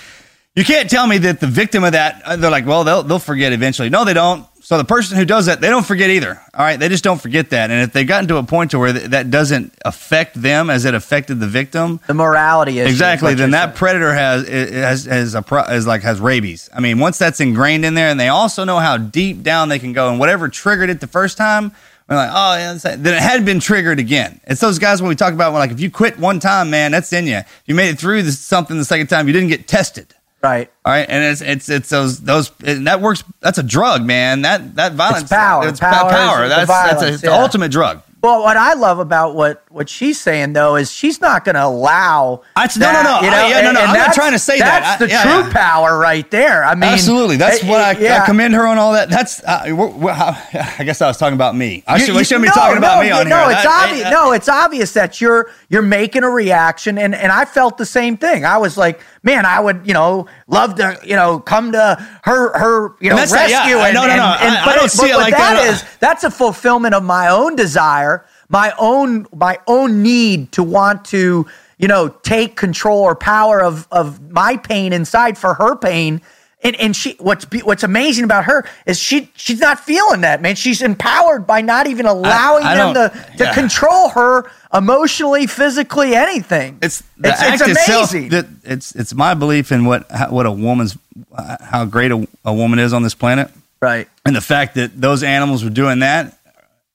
You can't tell me that the victim of that uh, they're like, well, they'll they'll forget eventually. No, they don't. So the person who does that, they don't forget either. All right, they just don't forget that. And if they've gotten to a point to where th- that doesn't affect them as it affected the victim, The morality issue. is exactly, then that saying. predator has has has a pro, is like has rabies. I mean, once that's ingrained in there, and they also know how deep down they can go, and whatever triggered it the first time, we're like, oh yeah, then it had been triggered again. It's those guys when we talk about when like if you quit one time, man, that's in you. If you made it through this, something the second time, you didn't get tested. Right. All right, and it's it's it's those those and that works. That's a drug, man. That that violence, power. It's Power power. That's that's a, it's the ultimate drug. Well, what I love about what what she's saying though is she's not going to allow. That's- no, no, that, no. I- yeah, no, no, I'm not trying to say that. That's I- the yeah, true yeah. power right there. I mean, Absolutely, that's eh, what I. I commend her on. All that. That's uh, we're, we're, I guess I was talking about me. I You- should, you- we shouldn't be no, talking about me you- on no, here. it's That- obvious. no, it's obvious that you're you're making a reaction, and and I felt the same thing. I was like, man, I would you know love to you know come to her her you know that's not- yeah, rescue. And, no, no, no, and- I- I but don't it- see it like that that. is that's a fulfillment of my own desire, my own my own need to want to you know take control or power of of my pain inside for her pain. And, and she what's what's amazing about her is she she's not feeling that man she's empowered by not even allowing I them to, to yeah. control her emotionally physically anything It's the it's, act it's itself. amazing That it's it's my belief in what how, what a woman's how great a, a woman is on this planet, right and the fact that those animals were doing that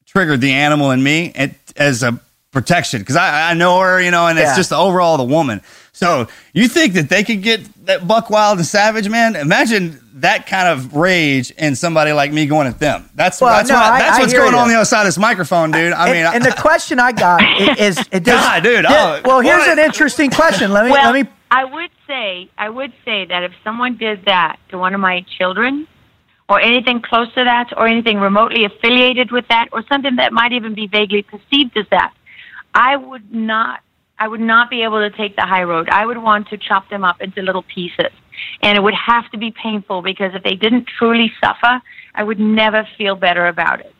triggered the animal in me it, as a protection because I, I know her, you know, and Yeah. it's just overall the woman. So you think that they could get that buck wild and savage, man? Imagine that kind of rage in somebody like me going at them. That's Well, that's no, what, I- that's I what's hear going you. on the other side of this microphone, dude. I and, mean, and the question I got i- is, does, God, dude, Yeah, oh, well, here's what? an interesting question. Let me well, let me. I would say I would say that if someone did that to one of my children, or anything close to that, or anything remotely affiliated with that, or something that might even be vaguely perceived as that, I would not. I would not be able to take the high road. I would want to chop them up into little pieces. And it would have to be painful because if they didn't truly suffer, I would never feel better about it.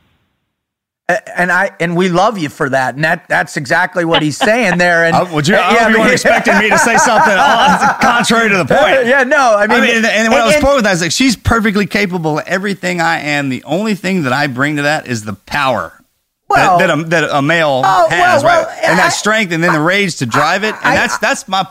And I and we love you for that, and that that's exactly what he's saying there. And I, would you, I yeah, you I weren't expecting me to say something uh, contrary to the point. yeah, no, I mean, I mean, and, and what I was and- quoting with that is like she's perfectly capable of everything I am. The only thing that I bring to that is the power Well- that, that, a, that a male Oh, has, well, well, right? And I- that strength, and then the rage to drive it, and I- that's that's my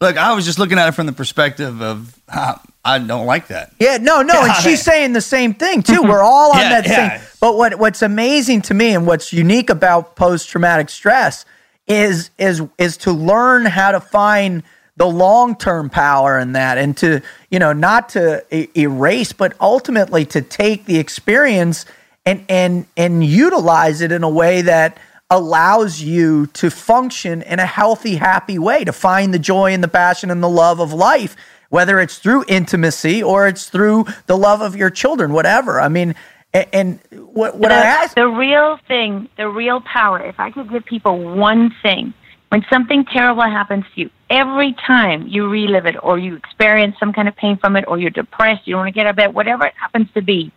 look. I was just looking at it from the perspective of uh, I don't like that. Yeah, no, no, and she's saying the same thing too. We're all on Yeah, that yeah. same. But what what's amazing to me and what's unique about post traumatic stress is is is to learn how to find the long term power in that, and to you know not to e- erase, but ultimately to take the experience and and and utilize it in a way that allows you to function in a healthy, happy way, to find the joy and the passion and the love of life whether it's through intimacy or it's through the love of your children, whatever. I mean, a- and, what, what the, I ask, the real thing, the real power, if I could give people one thing, when something terrible happens to you, every time you relive it or you experience some kind of pain from it or you're depressed, you don't want to get out of bed, whatever it happens to be,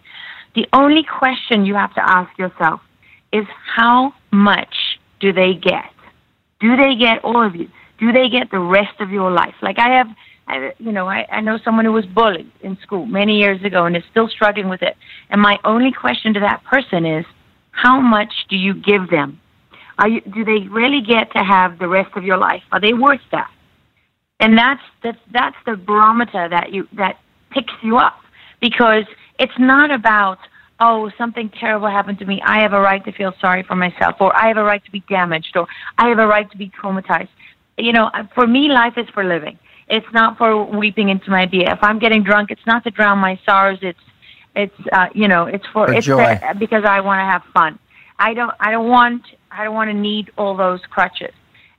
the only question you have to ask yourself is how much do they get? Do they get all of you? Do they get the rest of your life? Like I have, I, you know, I, I know someone who was bullied in school many years ago and is still struggling with it. And my only question to that person is, how much do you give them? Are you, do they really get to have the rest of your life? Are they worth that? And that's that's that's the barometer that you that picks you up because it's not about oh something terrible happened to me I have a right to feel sorry for myself or I have a right to be damaged or I have a right to be traumatized. You know, for me life is for living. It's not for weeping into my beer. If I'm getting drunk, it's not to drown my sorrows. It's it's uh, you know it's for, For it's joy. to- because I want to have fun. I don't I don't want I don't want to need all those crutches.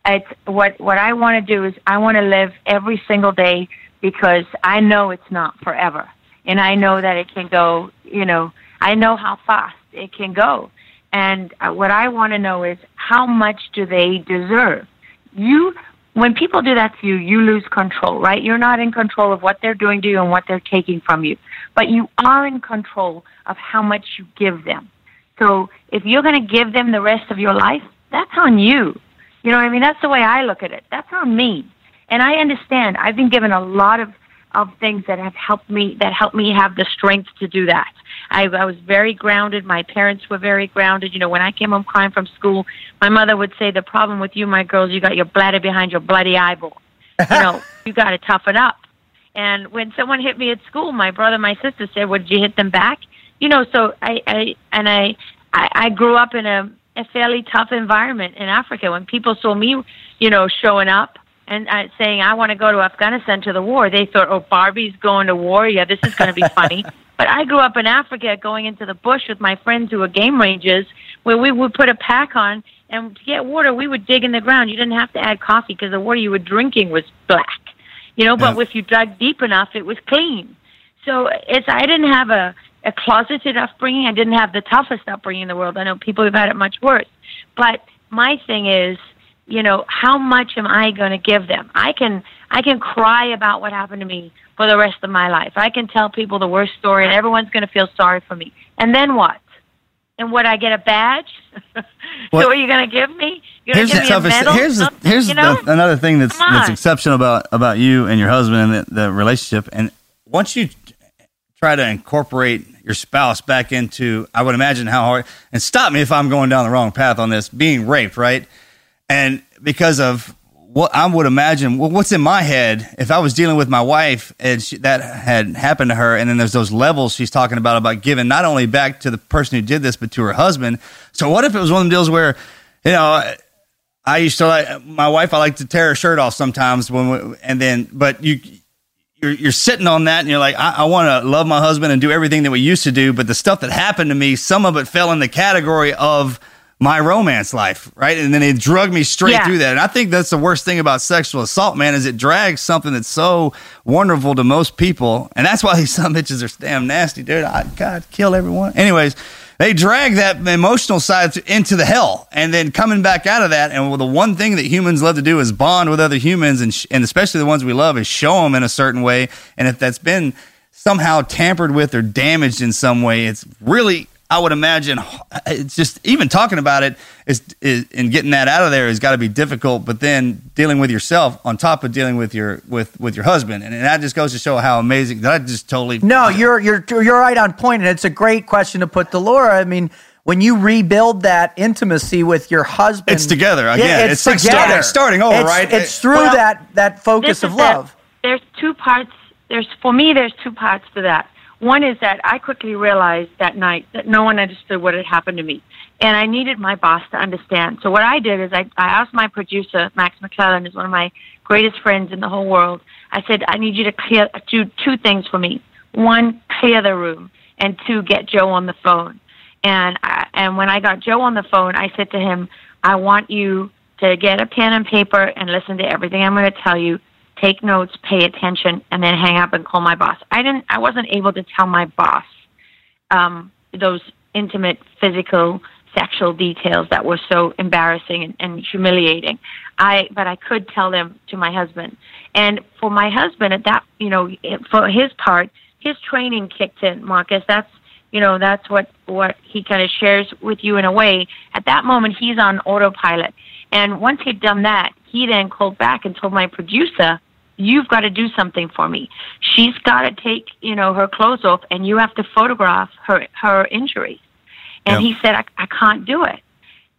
It's what what I want to do is I want to live every single day because I know it's not forever, and I know that it can go. You know, I know how fast it can go, and uh, what I want to know is how much do they deserve? You, when people do that to you, you lose control, right? You're not in control of what they're doing to you and what they're taking from you, but you are in control of how much you give them. So if you're going to give them the rest of your life, that's on you. You know what I mean? That's the way I look at it. That's on me. And I understand. I've been given a lot of of things that have helped me that help me have the strength to do that. I, I was very grounded. My parents were very grounded. You know, when I came home crying from school, my mother would say, "The problem with you, my girls, you got your bladder behind your bloody eyeball. You know, you got to toughen up." And when someone hit me at school, my brother, my sister said, "Would you hit them back?" You know, so I, I and I, I, I grew up in a, a fairly tough environment in Africa. When people saw me, you know, showing up and uh, saying I want to go to Afghanistan to the war, they thought, "Oh, Barbie's going to war. Yeah, this is going to be funny." but I grew up in Africa, going into the bush with my friends who were game rangers, where we would put a pack on, and to get water, we would dig in the ground. You didn't have to add coffee because the water you were drinking was black you know. But Yeah. if you dug deep enough, it was clean. So it's I didn't have a a closeted upbringing. I didn't have the toughest upbringing in the world. I know people who've had it much worse. But my thing is, you know, how much am I going to give them? I can I can cry about what happened to me for the rest of my life. I can tell people the worst story, and everyone's going to feel sorry for me. And then what? And would I get a badge? What- so are you going to give me? You're going Here's the give a toughest. medal? Here's the, here's you know? the, another thing that's that's exceptional about about you and your husband and the, the relationship. And once you try to incorporate your spouse back into, I would imagine how hard. And stop me if I'm going down the wrong path on this. Being raped, right? And because of what I would imagine, what's in my head if I was dealing with my wife and she, that had happened to her, and then there's those levels she's talking about about giving not only back to the person who did this, but to her husband. So what if it was one of them deals where, you know, I used to like my wife. I like to tear her shirt off sometimes when, we, and then, but you, you're, you're sitting on that and you're like, I, I want to love my husband and do everything that we used to do. But the stuff that happened to me, some of it fell in the category of my romance life, right? And then it drug me straight Yeah. through that. And I think that's the worst thing about sexual assault, man, is it drags something that's so wonderful to most people. And that's why these some bitches are damn nasty, dude. I, God, kill everyone. Anyways, they drag that emotional side into the hell and then coming back out of that. And well, the one thing that humans love to do is bond with other humans and, sh- and especially the ones we love is show them in a certain way. And if that's been somehow tampered with or damaged in some way, it's really, I would imagine, uh, it's just even talking about it is, is and getting that out of there has got to be difficult. But then dealing with yourself on top of dealing with your with with your husband, and that just goes to show how amazing. That I just totally No, you're you're you're right on point, and it's a great question to put to Laura. I mean, when you rebuild that intimacy with your husband, It's together again. It's like starting- starting over, It's- right? It's through Well, that that focus of is that- love. there's two parts. There's for me. There's two parts to that. One is that I quickly realized that night that no one understood what had happened to me, and I needed my boss to understand. So what I did is I, I asked my producer, Max McClellan, is one of my greatest friends in the whole world. I said, I need you to clear do two things for me. One, clear the room, and two, get Joe on the phone. And I, and when I got Joe on the phone, I said to him, I want you to get a pen and paper and listen to everything I'm going to tell you. Take notes, pay attention, and then hang up and call my boss. I didn't. I wasn't able to tell my boss um, those intimate, physical, sexual details that were so embarrassing and, and humiliating. I, but I could tell them to my husband. And for my husband, at that, you know, for his part, his training kicked in, Marcus. That's, you know, that's what what he kind of shares with you in a way. At that moment, he's on autopilot. And once he'd done that, he then called back and told my producer, "You've got to do something for me. She's got to take, you know, her clothes off, and you have to photograph her her injury." And Yep. he said, I, "I can't do it.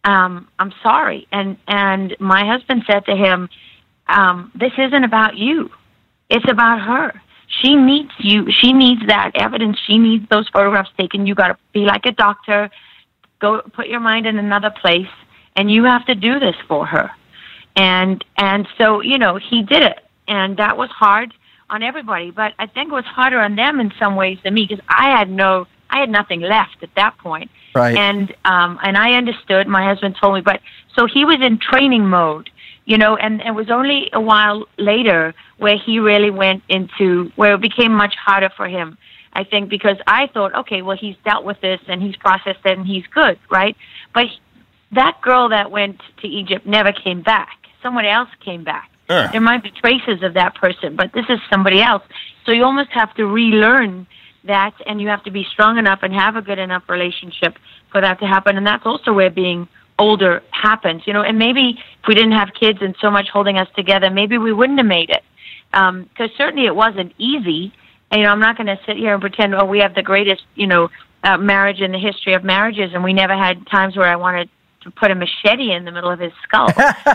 Um, I'm sorry." And and my husband said to him, um, "This isn't about you. It's about her. She needs you. She needs that evidence. She needs those photographs taken. You got to be like a doctor. Go put your mind in another place, and you have to do this for her." And and so you know he did it, and that was hard on everybody. But I think it was harder on them in some ways than me because I had no, I had nothing left at that point. Right. And um, and I understood. My husband told me, but so he was in training mode, you know. And it was only a while later where he really went into where it became much harder for him. I think because I thought, okay, well he's dealt with this and he's processed it and he's good, right? But he- that girl that went to Egypt never came back. Someone else came back. There might be traces of that person, but this is somebody else. So you almost have to relearn that, and you have to be strong enough and have a good enough relationship for that to happen. And that's also where being older happens, you know. And maybe if we didn't have kids and so much holding us together, maybe we wouldn't have made it. Because certainly it wasn't easy. And, you know, I'm not going to sit here and pretend, oh, we have the greatest, you know, uh, marriage in the history of marriages, and we never had times where I wanted put a machete in the middle of his skull.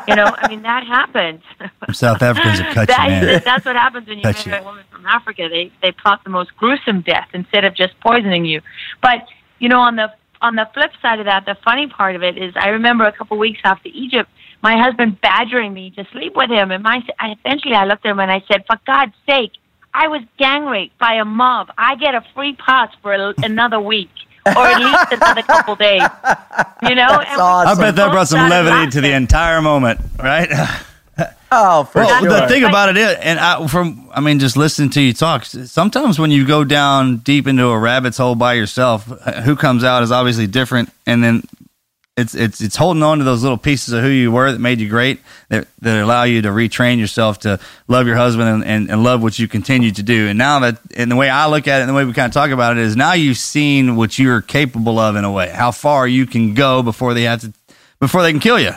you know, I mean that happens. South Africans will cut that, you, man. That's what happens when you Cut marry you. a woman from Africa. They they plot the most gruesome death instead of just poisoning you. But you know, on the on the flip side of that, the funny part of it is, I remember a couple weeks after Egypt, my husband badgering me to sleep with him, and my I, eventually I looked at him and I said, "For God's sake, I was gang raped by a mob. I get a free pass for a, another week." Or at least another couple days, you know. That's awesome. I bet that brought some levity to the entire moment, right? Oh, for Well, sure. the thing about it is, and I, from I mean, just listening to you talk, sometimes when you go down deep into a rabbit's hole by yourself, who comes out is obviously different, and then it's it's it's holding on to those little pieces of who you were that made you great, that that allow you to retrain yourself to love your husband and, and, and love what you continue to do. And now that, and the way I look at it, and the way we kind of talk about it is, now you've seen what you're capable of in a way, how far you can go before they have to, before they can kill you.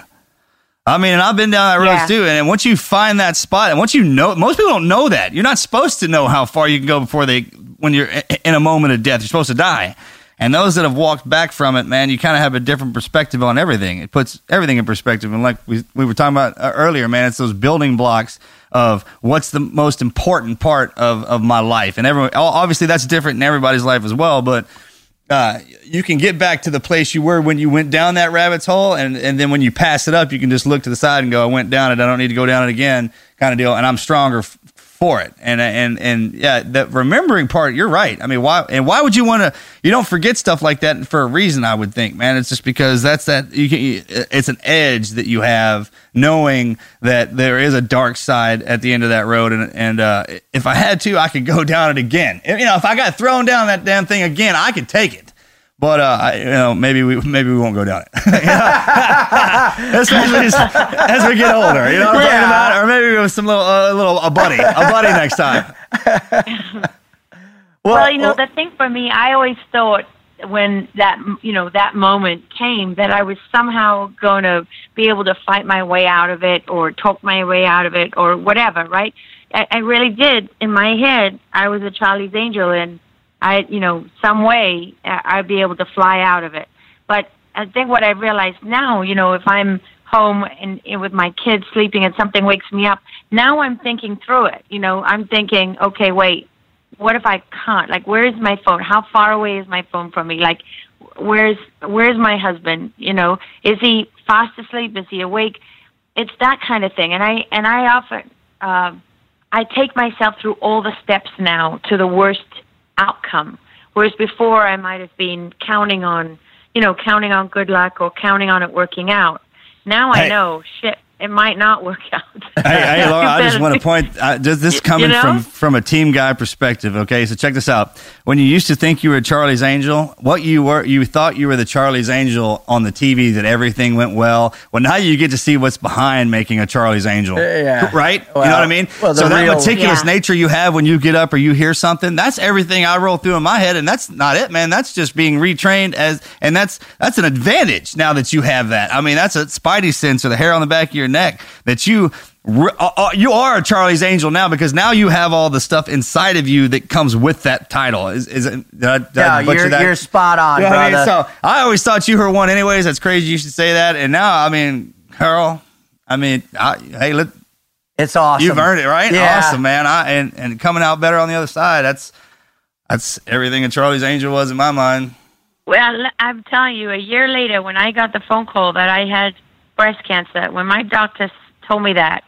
I mean, and I've been down that road Yeah. too. And once you find that spot, and once you know, most people don't know that. You're not supposed to know how far you can go before they, when you're in a moment of death, you're supposed to die. And those that have walked back from it, man, you kind of have a different perspective on everything. It puts everything in perspective. And like we, we were talking about uh, earlier, man, it's those building blocks of what's the most important part of, of my life. And everyone, obviously that's different in everybody's life as well. But uh, you can get back to the place you were when you went down that rabbit's hole, and and then when you pass it up, you can just look to the side and go, "I went down it. I don't need to go down it again," kind of deal. And I'm stronger f- for it. And and and yeah, the remembering part, you're right. I mean, why and why would you want to? You don't forget stuff like that for a reason. I would think, man. It's just because that's that. You can. It's an edge that you have knowing that there is a dark side at the end of that road, and and uh, if I had to, I could go down it again. You know, if I got thrown down that damn thing again, I could take it. But uh, I, you know, maybe we maybe we won't go down it, especially as, as we get older. You know what I'm talking about? Or maybe with some little uh, little a buddy, a buddy next time. Well, you know, the thing for me, I always thought when that you know that moment came that I was somehow going to be able to fight my way out of it or talk my way out of it or whatever, right? I, I really did. In my head, I was a Charlie's Angel, and I, you know, some way uh, I'd be able to fly out of it. But I think what I realized now, you know, if I'm home and, and with my kids sleeping and something wakes me up, now I'm thinking through it. You know, I'm thinking, okay, wait, what if I can't? Like, where is my phone? How far away is my phone from me? Like, where's where's my husband? You know, is he fast asleep? Is he awake? It's that kind of thing. And I and I often uh, I take myself through all the steps now to the worst outcome. Whereas before, I might have been counting on, you know, counting on good luck or counting on it working out. Now I Hey. know, shit, it might not work out. Hey, hey Laura, I just want to point. Uh, just this coming know? from from a team guy perspective. Okay, so check this out. When you used to think you were Charlie's Angel, what you were, you thought you were the Charlie's Angel on the TV that everything went well. Well, now you get to see what's behind making a Charlie's Angel. Yeah. right. you know what I mean? well, so that real- meticulous Yeah. nature you have when you get up or you hear something, that's everything I roll through in my head, and that's not it, man. That's just being retrained as, and that's that's an advantage now that you have that. I mean, that's a spidey sense or the hair on the back of your neck that you. re- uh, uh, You are a Charlie's Angel now because now you have all the stuff inside of you that comes with that title. Is, is it? Did I, did I Yeah, butcher you're, that? you're spot on, You know what I brother. mean? So I always thought you were one, anyways. That's crazy. You should say that. And now, I mean, Carl, I mean, I, hey, let, it's awesome. You've earned it, right? Yeah. Awesome, man. I and, and coming out better on the other side. That's that's everything a Charlie's Angel was in my mind. Well, I'm telling you, a year later, when I got the phone call that I had breast cancer, when my doctor told me that,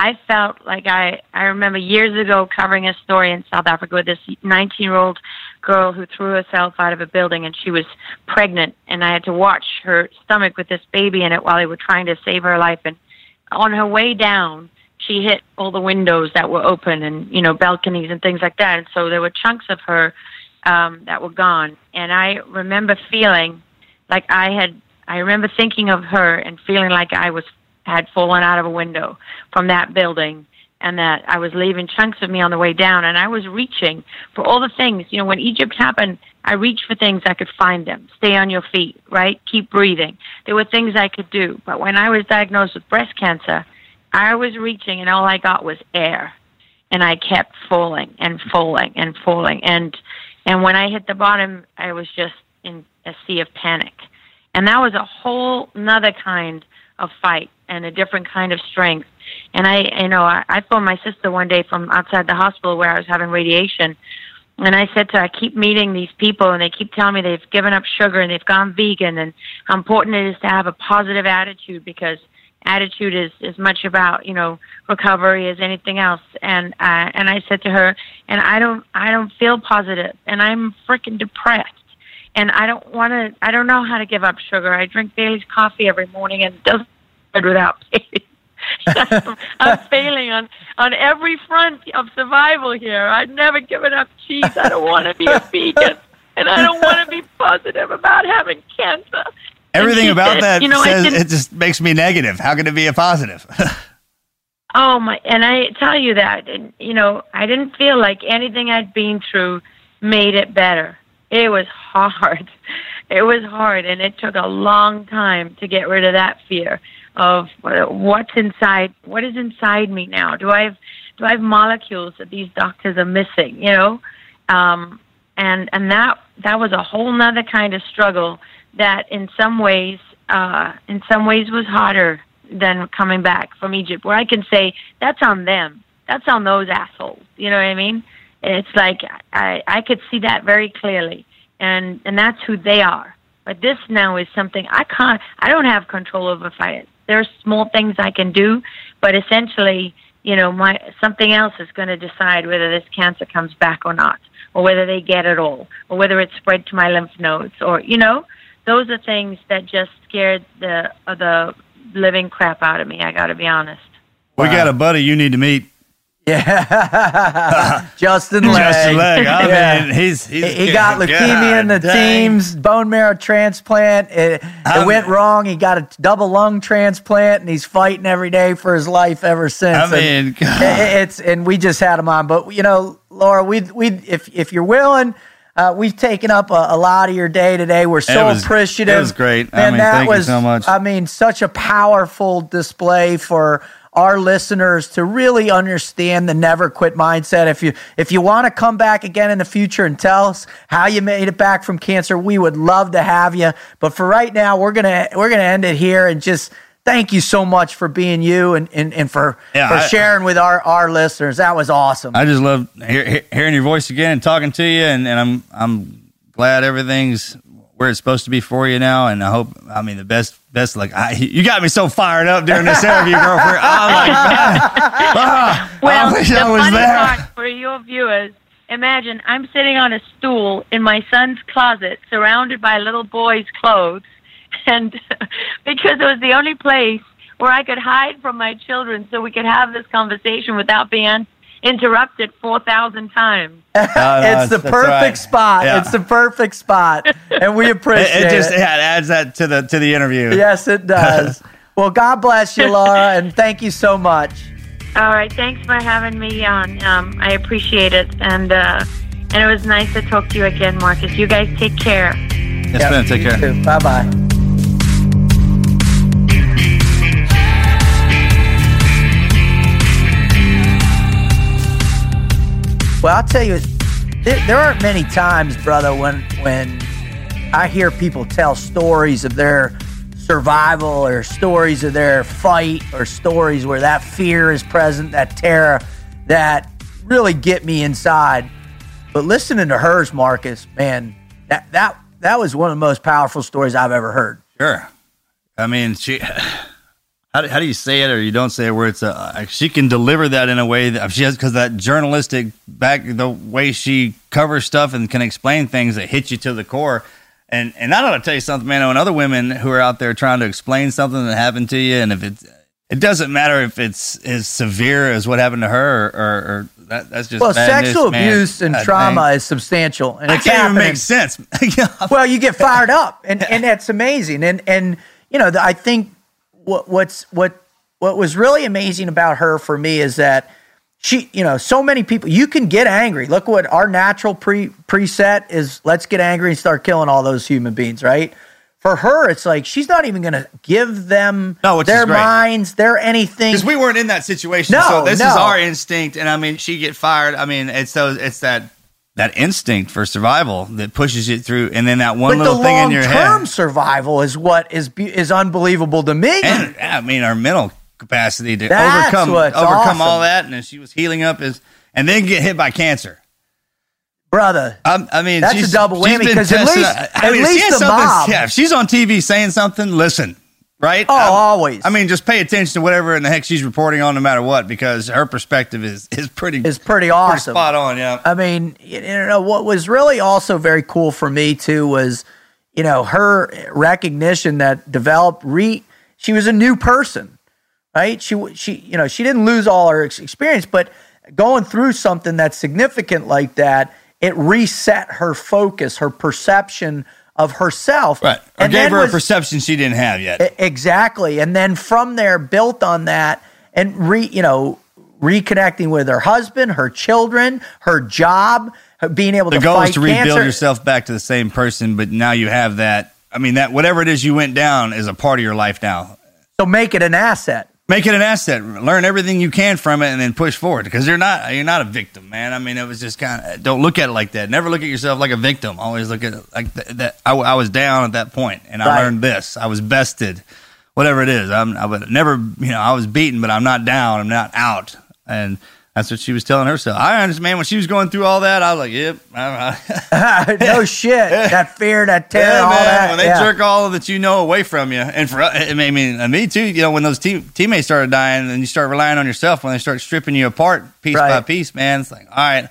I felt like I I remember years ago covering a story in South Africa with this 19 year old girl who threw herself out of a building and she was pregnant, and I had to watch her stomach with this baby in it while they were trying to save her life. And on her way down, she hit all the windows that were open and you know balconies and things like that. And so there were chunks of her um, that were gone. And I remember feeling like I had. I remember thinking of her and feeling like I was had fallen out of a window from that building and that I was leaving chunks of me on the way down and I was reaching for all the things. You know, when Egypt happened, I reached for things I could find them. Stay on your feet, right? Keep breathing. There were things I could do. But when I was diagnosed with breast cancer, I was reaching and all I got was air. And I kept falling and falling and falling. And And when I hit the bottom, I was just in a sea of panic. And that was a whole another kind of fight and a different kind of strength. And I, you know, I, I phoned my sister one day from outside the hospital where I was having radiation. And I said to her, I keep meeting these people and they keep telling me they've given up sugar and they've gone vegan and how important it is to have a positive attitude because attitude is as much about you know recovery as anything else and uh, and I said to her and I don't I don't feel positive and I'm freaking depressed and I don't want to I don't know how to give up sugar I drink Bailey's coffee every morning and it doesn't without I'm, I'm failing on on every front of survival here I've never given up cheese I don't want to be a vegan and I don't want to be positive about having cancer Everything about said, that you know, says it just makes me negative. How can it be a positive? Oh my! And I tell you that, and, you know, I didn't feel like anything I'd been through made it better. It was hard. It was hard, and it took a long time to get rid of that fear of uh, what's inside. What is inside me now? Do I have do I have molecules that these doctors are missing? You know, um, and and that that was a whole nother kind of struggle that, in some ways, uh, in some ways, was harder than coming back from Egypt, where I can say that's on them, that's on those assholes. You know what I mean? It's like I I could see that very clearly, and and that's who they are. But this now is something I can't. I don't have control over if I. There's small things I can do, but essentially, you know, my something else is going to decide whether this cancer comes back or not, or whether they get it all, or whether it's spread to my lymph nodes, or you know, those are things that just scared the uh, the living crap out of me. I got to be honest. we got a buddy you need to meet. Yeah, Justin Legg. Justin Legg. I Yeah. mean, he's, he's He he got leukemia in the dang. team's bone marrow transplant. It, it went wrong. He got a double lung transplant, and he's fighting every day for his life ever since. I And mean, God. it's and we just had him on. But you know, Laura, we we if if you're willing. Uh, we've taken up a, a lot of your day today. We're so was- appreciative. it was great. I mean, that thank you was, so much. I mean, such a powerful display for our listeners to really understand the never quit mindset. If you if you want to come back again in the future and tell us how you made it back from cancer, we would love to have you. But for right now, we're gonna we're gonna end it here and just thank you so much for being you and and, and for Yeah, for I- sharing with our our listeners. That was awesome. I just love hear, hear- hearing your voice again and talking to you, and, and I'm I'm glad everything's where it's supposed to be for you now. And I hope I mean the best best like I, you got me so fired up during this interview, girlfriend. I'm like, man, ah, Well, I wish the I was funny there. part for your viewers, imagine I'm sitting on a stool in my son's closet, surrounded by little boys' clothes, and because it was the only place where I could hide from my children, so we could have this conversation without being interrupted four thousand times. Uh, it's that's- the that's perfect spot. It's the perfect spot, and we appreciate it It just it. yeah, it adds that to the to the interview. Yes, it does. well, God bless you, Laura, and thank you so much. All right, thanks for having me on. Um, I appreciate it, and uh, and it was nice to talk to you again, Marcus. You guys take care. Yes, man. Take care. Bye bye. Well, I'll tell you, there, aren't many times, brother, when when I hear people tell stories of their survival or stories of their fight or stories where that fear is present, that terror, that really get me inside. But listening to hers, Marcus, man, that that that was one of the most powerful stories I've ever heard. Sure. I mean, she. How do, how do you say it or you don't say it where it's a, she can deliver that in a way that she has because that journalistic back the way she covers stuff and can explain things that hit you to the core. And and I don't know to tell you something man and other women who are out there trying to explain something that happened to you and if it's it doesn't matter if it's as severe as what happened to her or, or, that, that's just Well, sexual abuse and trauma is substantial, and I it's can't even make sense. Well, you get fired up, and and that's amazing. And and you know, the, I think what what's what what was really amazing about her for me is that she, you know, so many people. You can get angry. Look what our natural pre preset is. Let's get angry and start killing all those human beings, right? For her, it's like she's not even going to give them No, their minds, their anything. Because we weren't in that situation, No, so this is our instinct. And I mean, she get fired. I mean, it's those, it's that that instinct for survival that pushes you through, and then that one But little thing in long your term head. survival is what is is unbelievable to me. And I mean, our mental capacity to That's overcome overcome all that, and then she was healing up is, and then get hit by cancer. Brother, Um, I mean, That's a double whammy, been 'cause at least- I at mean, if she least the mob- Yeah, if she's on TV saying something, listen, right? Oh, Um, always. I mean, just pay attention to whatever in the heck she's reporting on, no matter what, because her perspective is is pretty is pretty pretty awesome. spot on. Yeah, I mean, you know, what was really also very cool for me too was, you know, her recognition that developed re she was a new person, right? She she you know, she didn't lose all her ex- experience, but going through something that's significant like that, it reset her focus, her perception of herself. right. Or And gave her a perception she didn't have yet. Exactly. And then from there, built on that and re, you know, reconnecting with her husband, her children, her job, her being able the to The goal is to rebuild cancer. yourself back to the same person, but now you have that. I mean, that whatever it is you went down is a part of your life now. So make it an asset. Make it an asset. Learn everything you can from it, and then push forward. Because you're not you're not a victim, man. I mean, it was just kind of don't look at it like that. Never look at yourself like a victim. Always look at it like th- that. I was down at that point, and I Right. learned this. I was bested, whatever it is. I'm I would never you know I was beaten, but I'm not down. I'm not out, and that's what she was telling herself. I understand when she was going through all that. I was like, yep. No shit. That fear, that terror, Yeah, all man. that. When they yeah. jerk all of that you know away from you, and for I mean, and me too. You know, when those team, teammates started dying, and you start relying on yourself, when they start stripping you apart piece by piece, man, it's like, all right,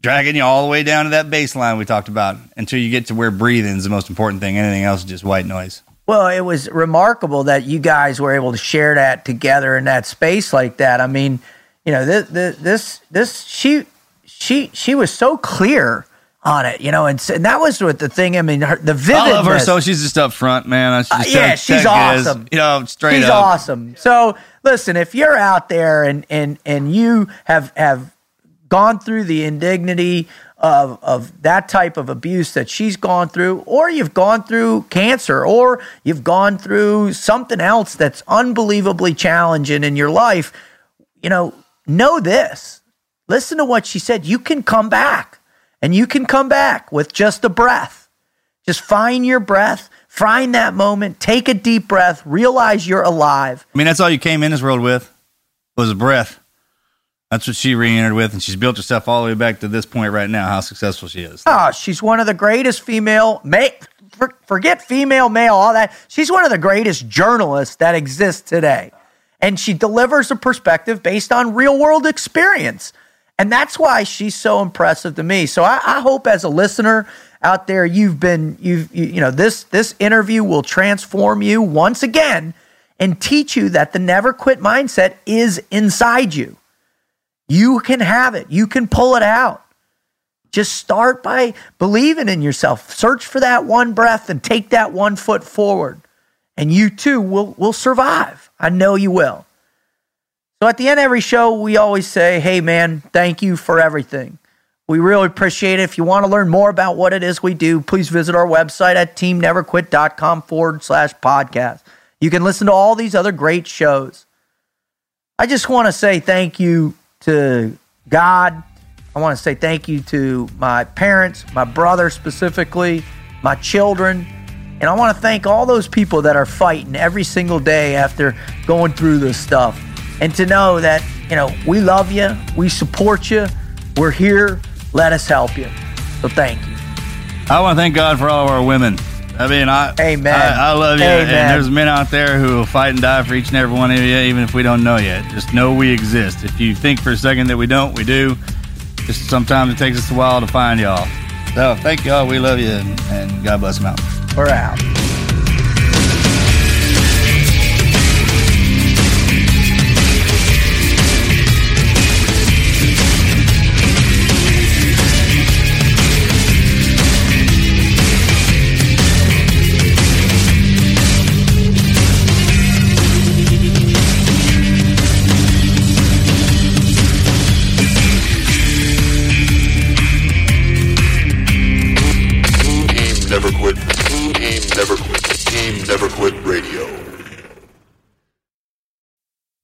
dragging you all the way down to that baseline we talked about until you get to where breathing is the most important thing. Anything else is just white noise. Well, it was remarkable that you guys were able to share that together in that space like that. I mean, you know, this this this, this she she she was so clear on it, you know, and, and that was what the thing. I mean, her, the vividness. I love her so she's just up front, man. I should Uh, yeah, she's tell you guys, awesome. You know, straight She's up. awesome. So listen, if you're out there and and and you have have gone through the indignity of of that type of abuse that she's gone through, or you've gone through cancer, or you've gone through something else that's unbelievably challenging in your life, you know, know this. Listen to what she said. You can come back, and you can come back with just a breath. Just find your breath, find that moment, take a deep breath, realize you're alive. I mean, that's all you came in this world with was a breath. That's what she re-entered with, and she's built herself all the way back to this point right now. How successful she is. Oh, she's one of the greatest female, ma- for, forget female, male, all that. She's one of the greatest journalists that exists today. And she delivers a perspective based on real world experience. And that's why she's so impressive to me. So I, I hope as a listener out there, you've been, you've, you, you know, this, this interview will transform you once again and teach you that the never quit mindset is inside you. You can have it. You can pull it out. Just start by believing in yourself. Search for that one breath and take that one foot forward. And you too will, will survive. I know you will. So at the end of every show, we always say, hey, man, thank you for everything. We really appreciate it. If you want to learn more about what it is we do, please visit our website at teamneverquit.com forward slash podcast. You can listen to all these other great shows. I just want to say thank you to God. I want to say thank you to my parents, my brother specifically, my children. And I want to thank all those people that are fighting every single day after going through this stuff. And to know that, you know, we love you, we support you, we're here, let us help you. So thank you. I want to thank God for all of our women. I mean, I, Amen. I, I love you. Amen. And there's men out there who will fight and die for each and every one of you, even if we don't know yet. Just know we exist. If you think for a second that we don't, we do. Just sometimes it takes us a while to find y'all. So thank y'all. We love you, and, and God bless them out. We're out.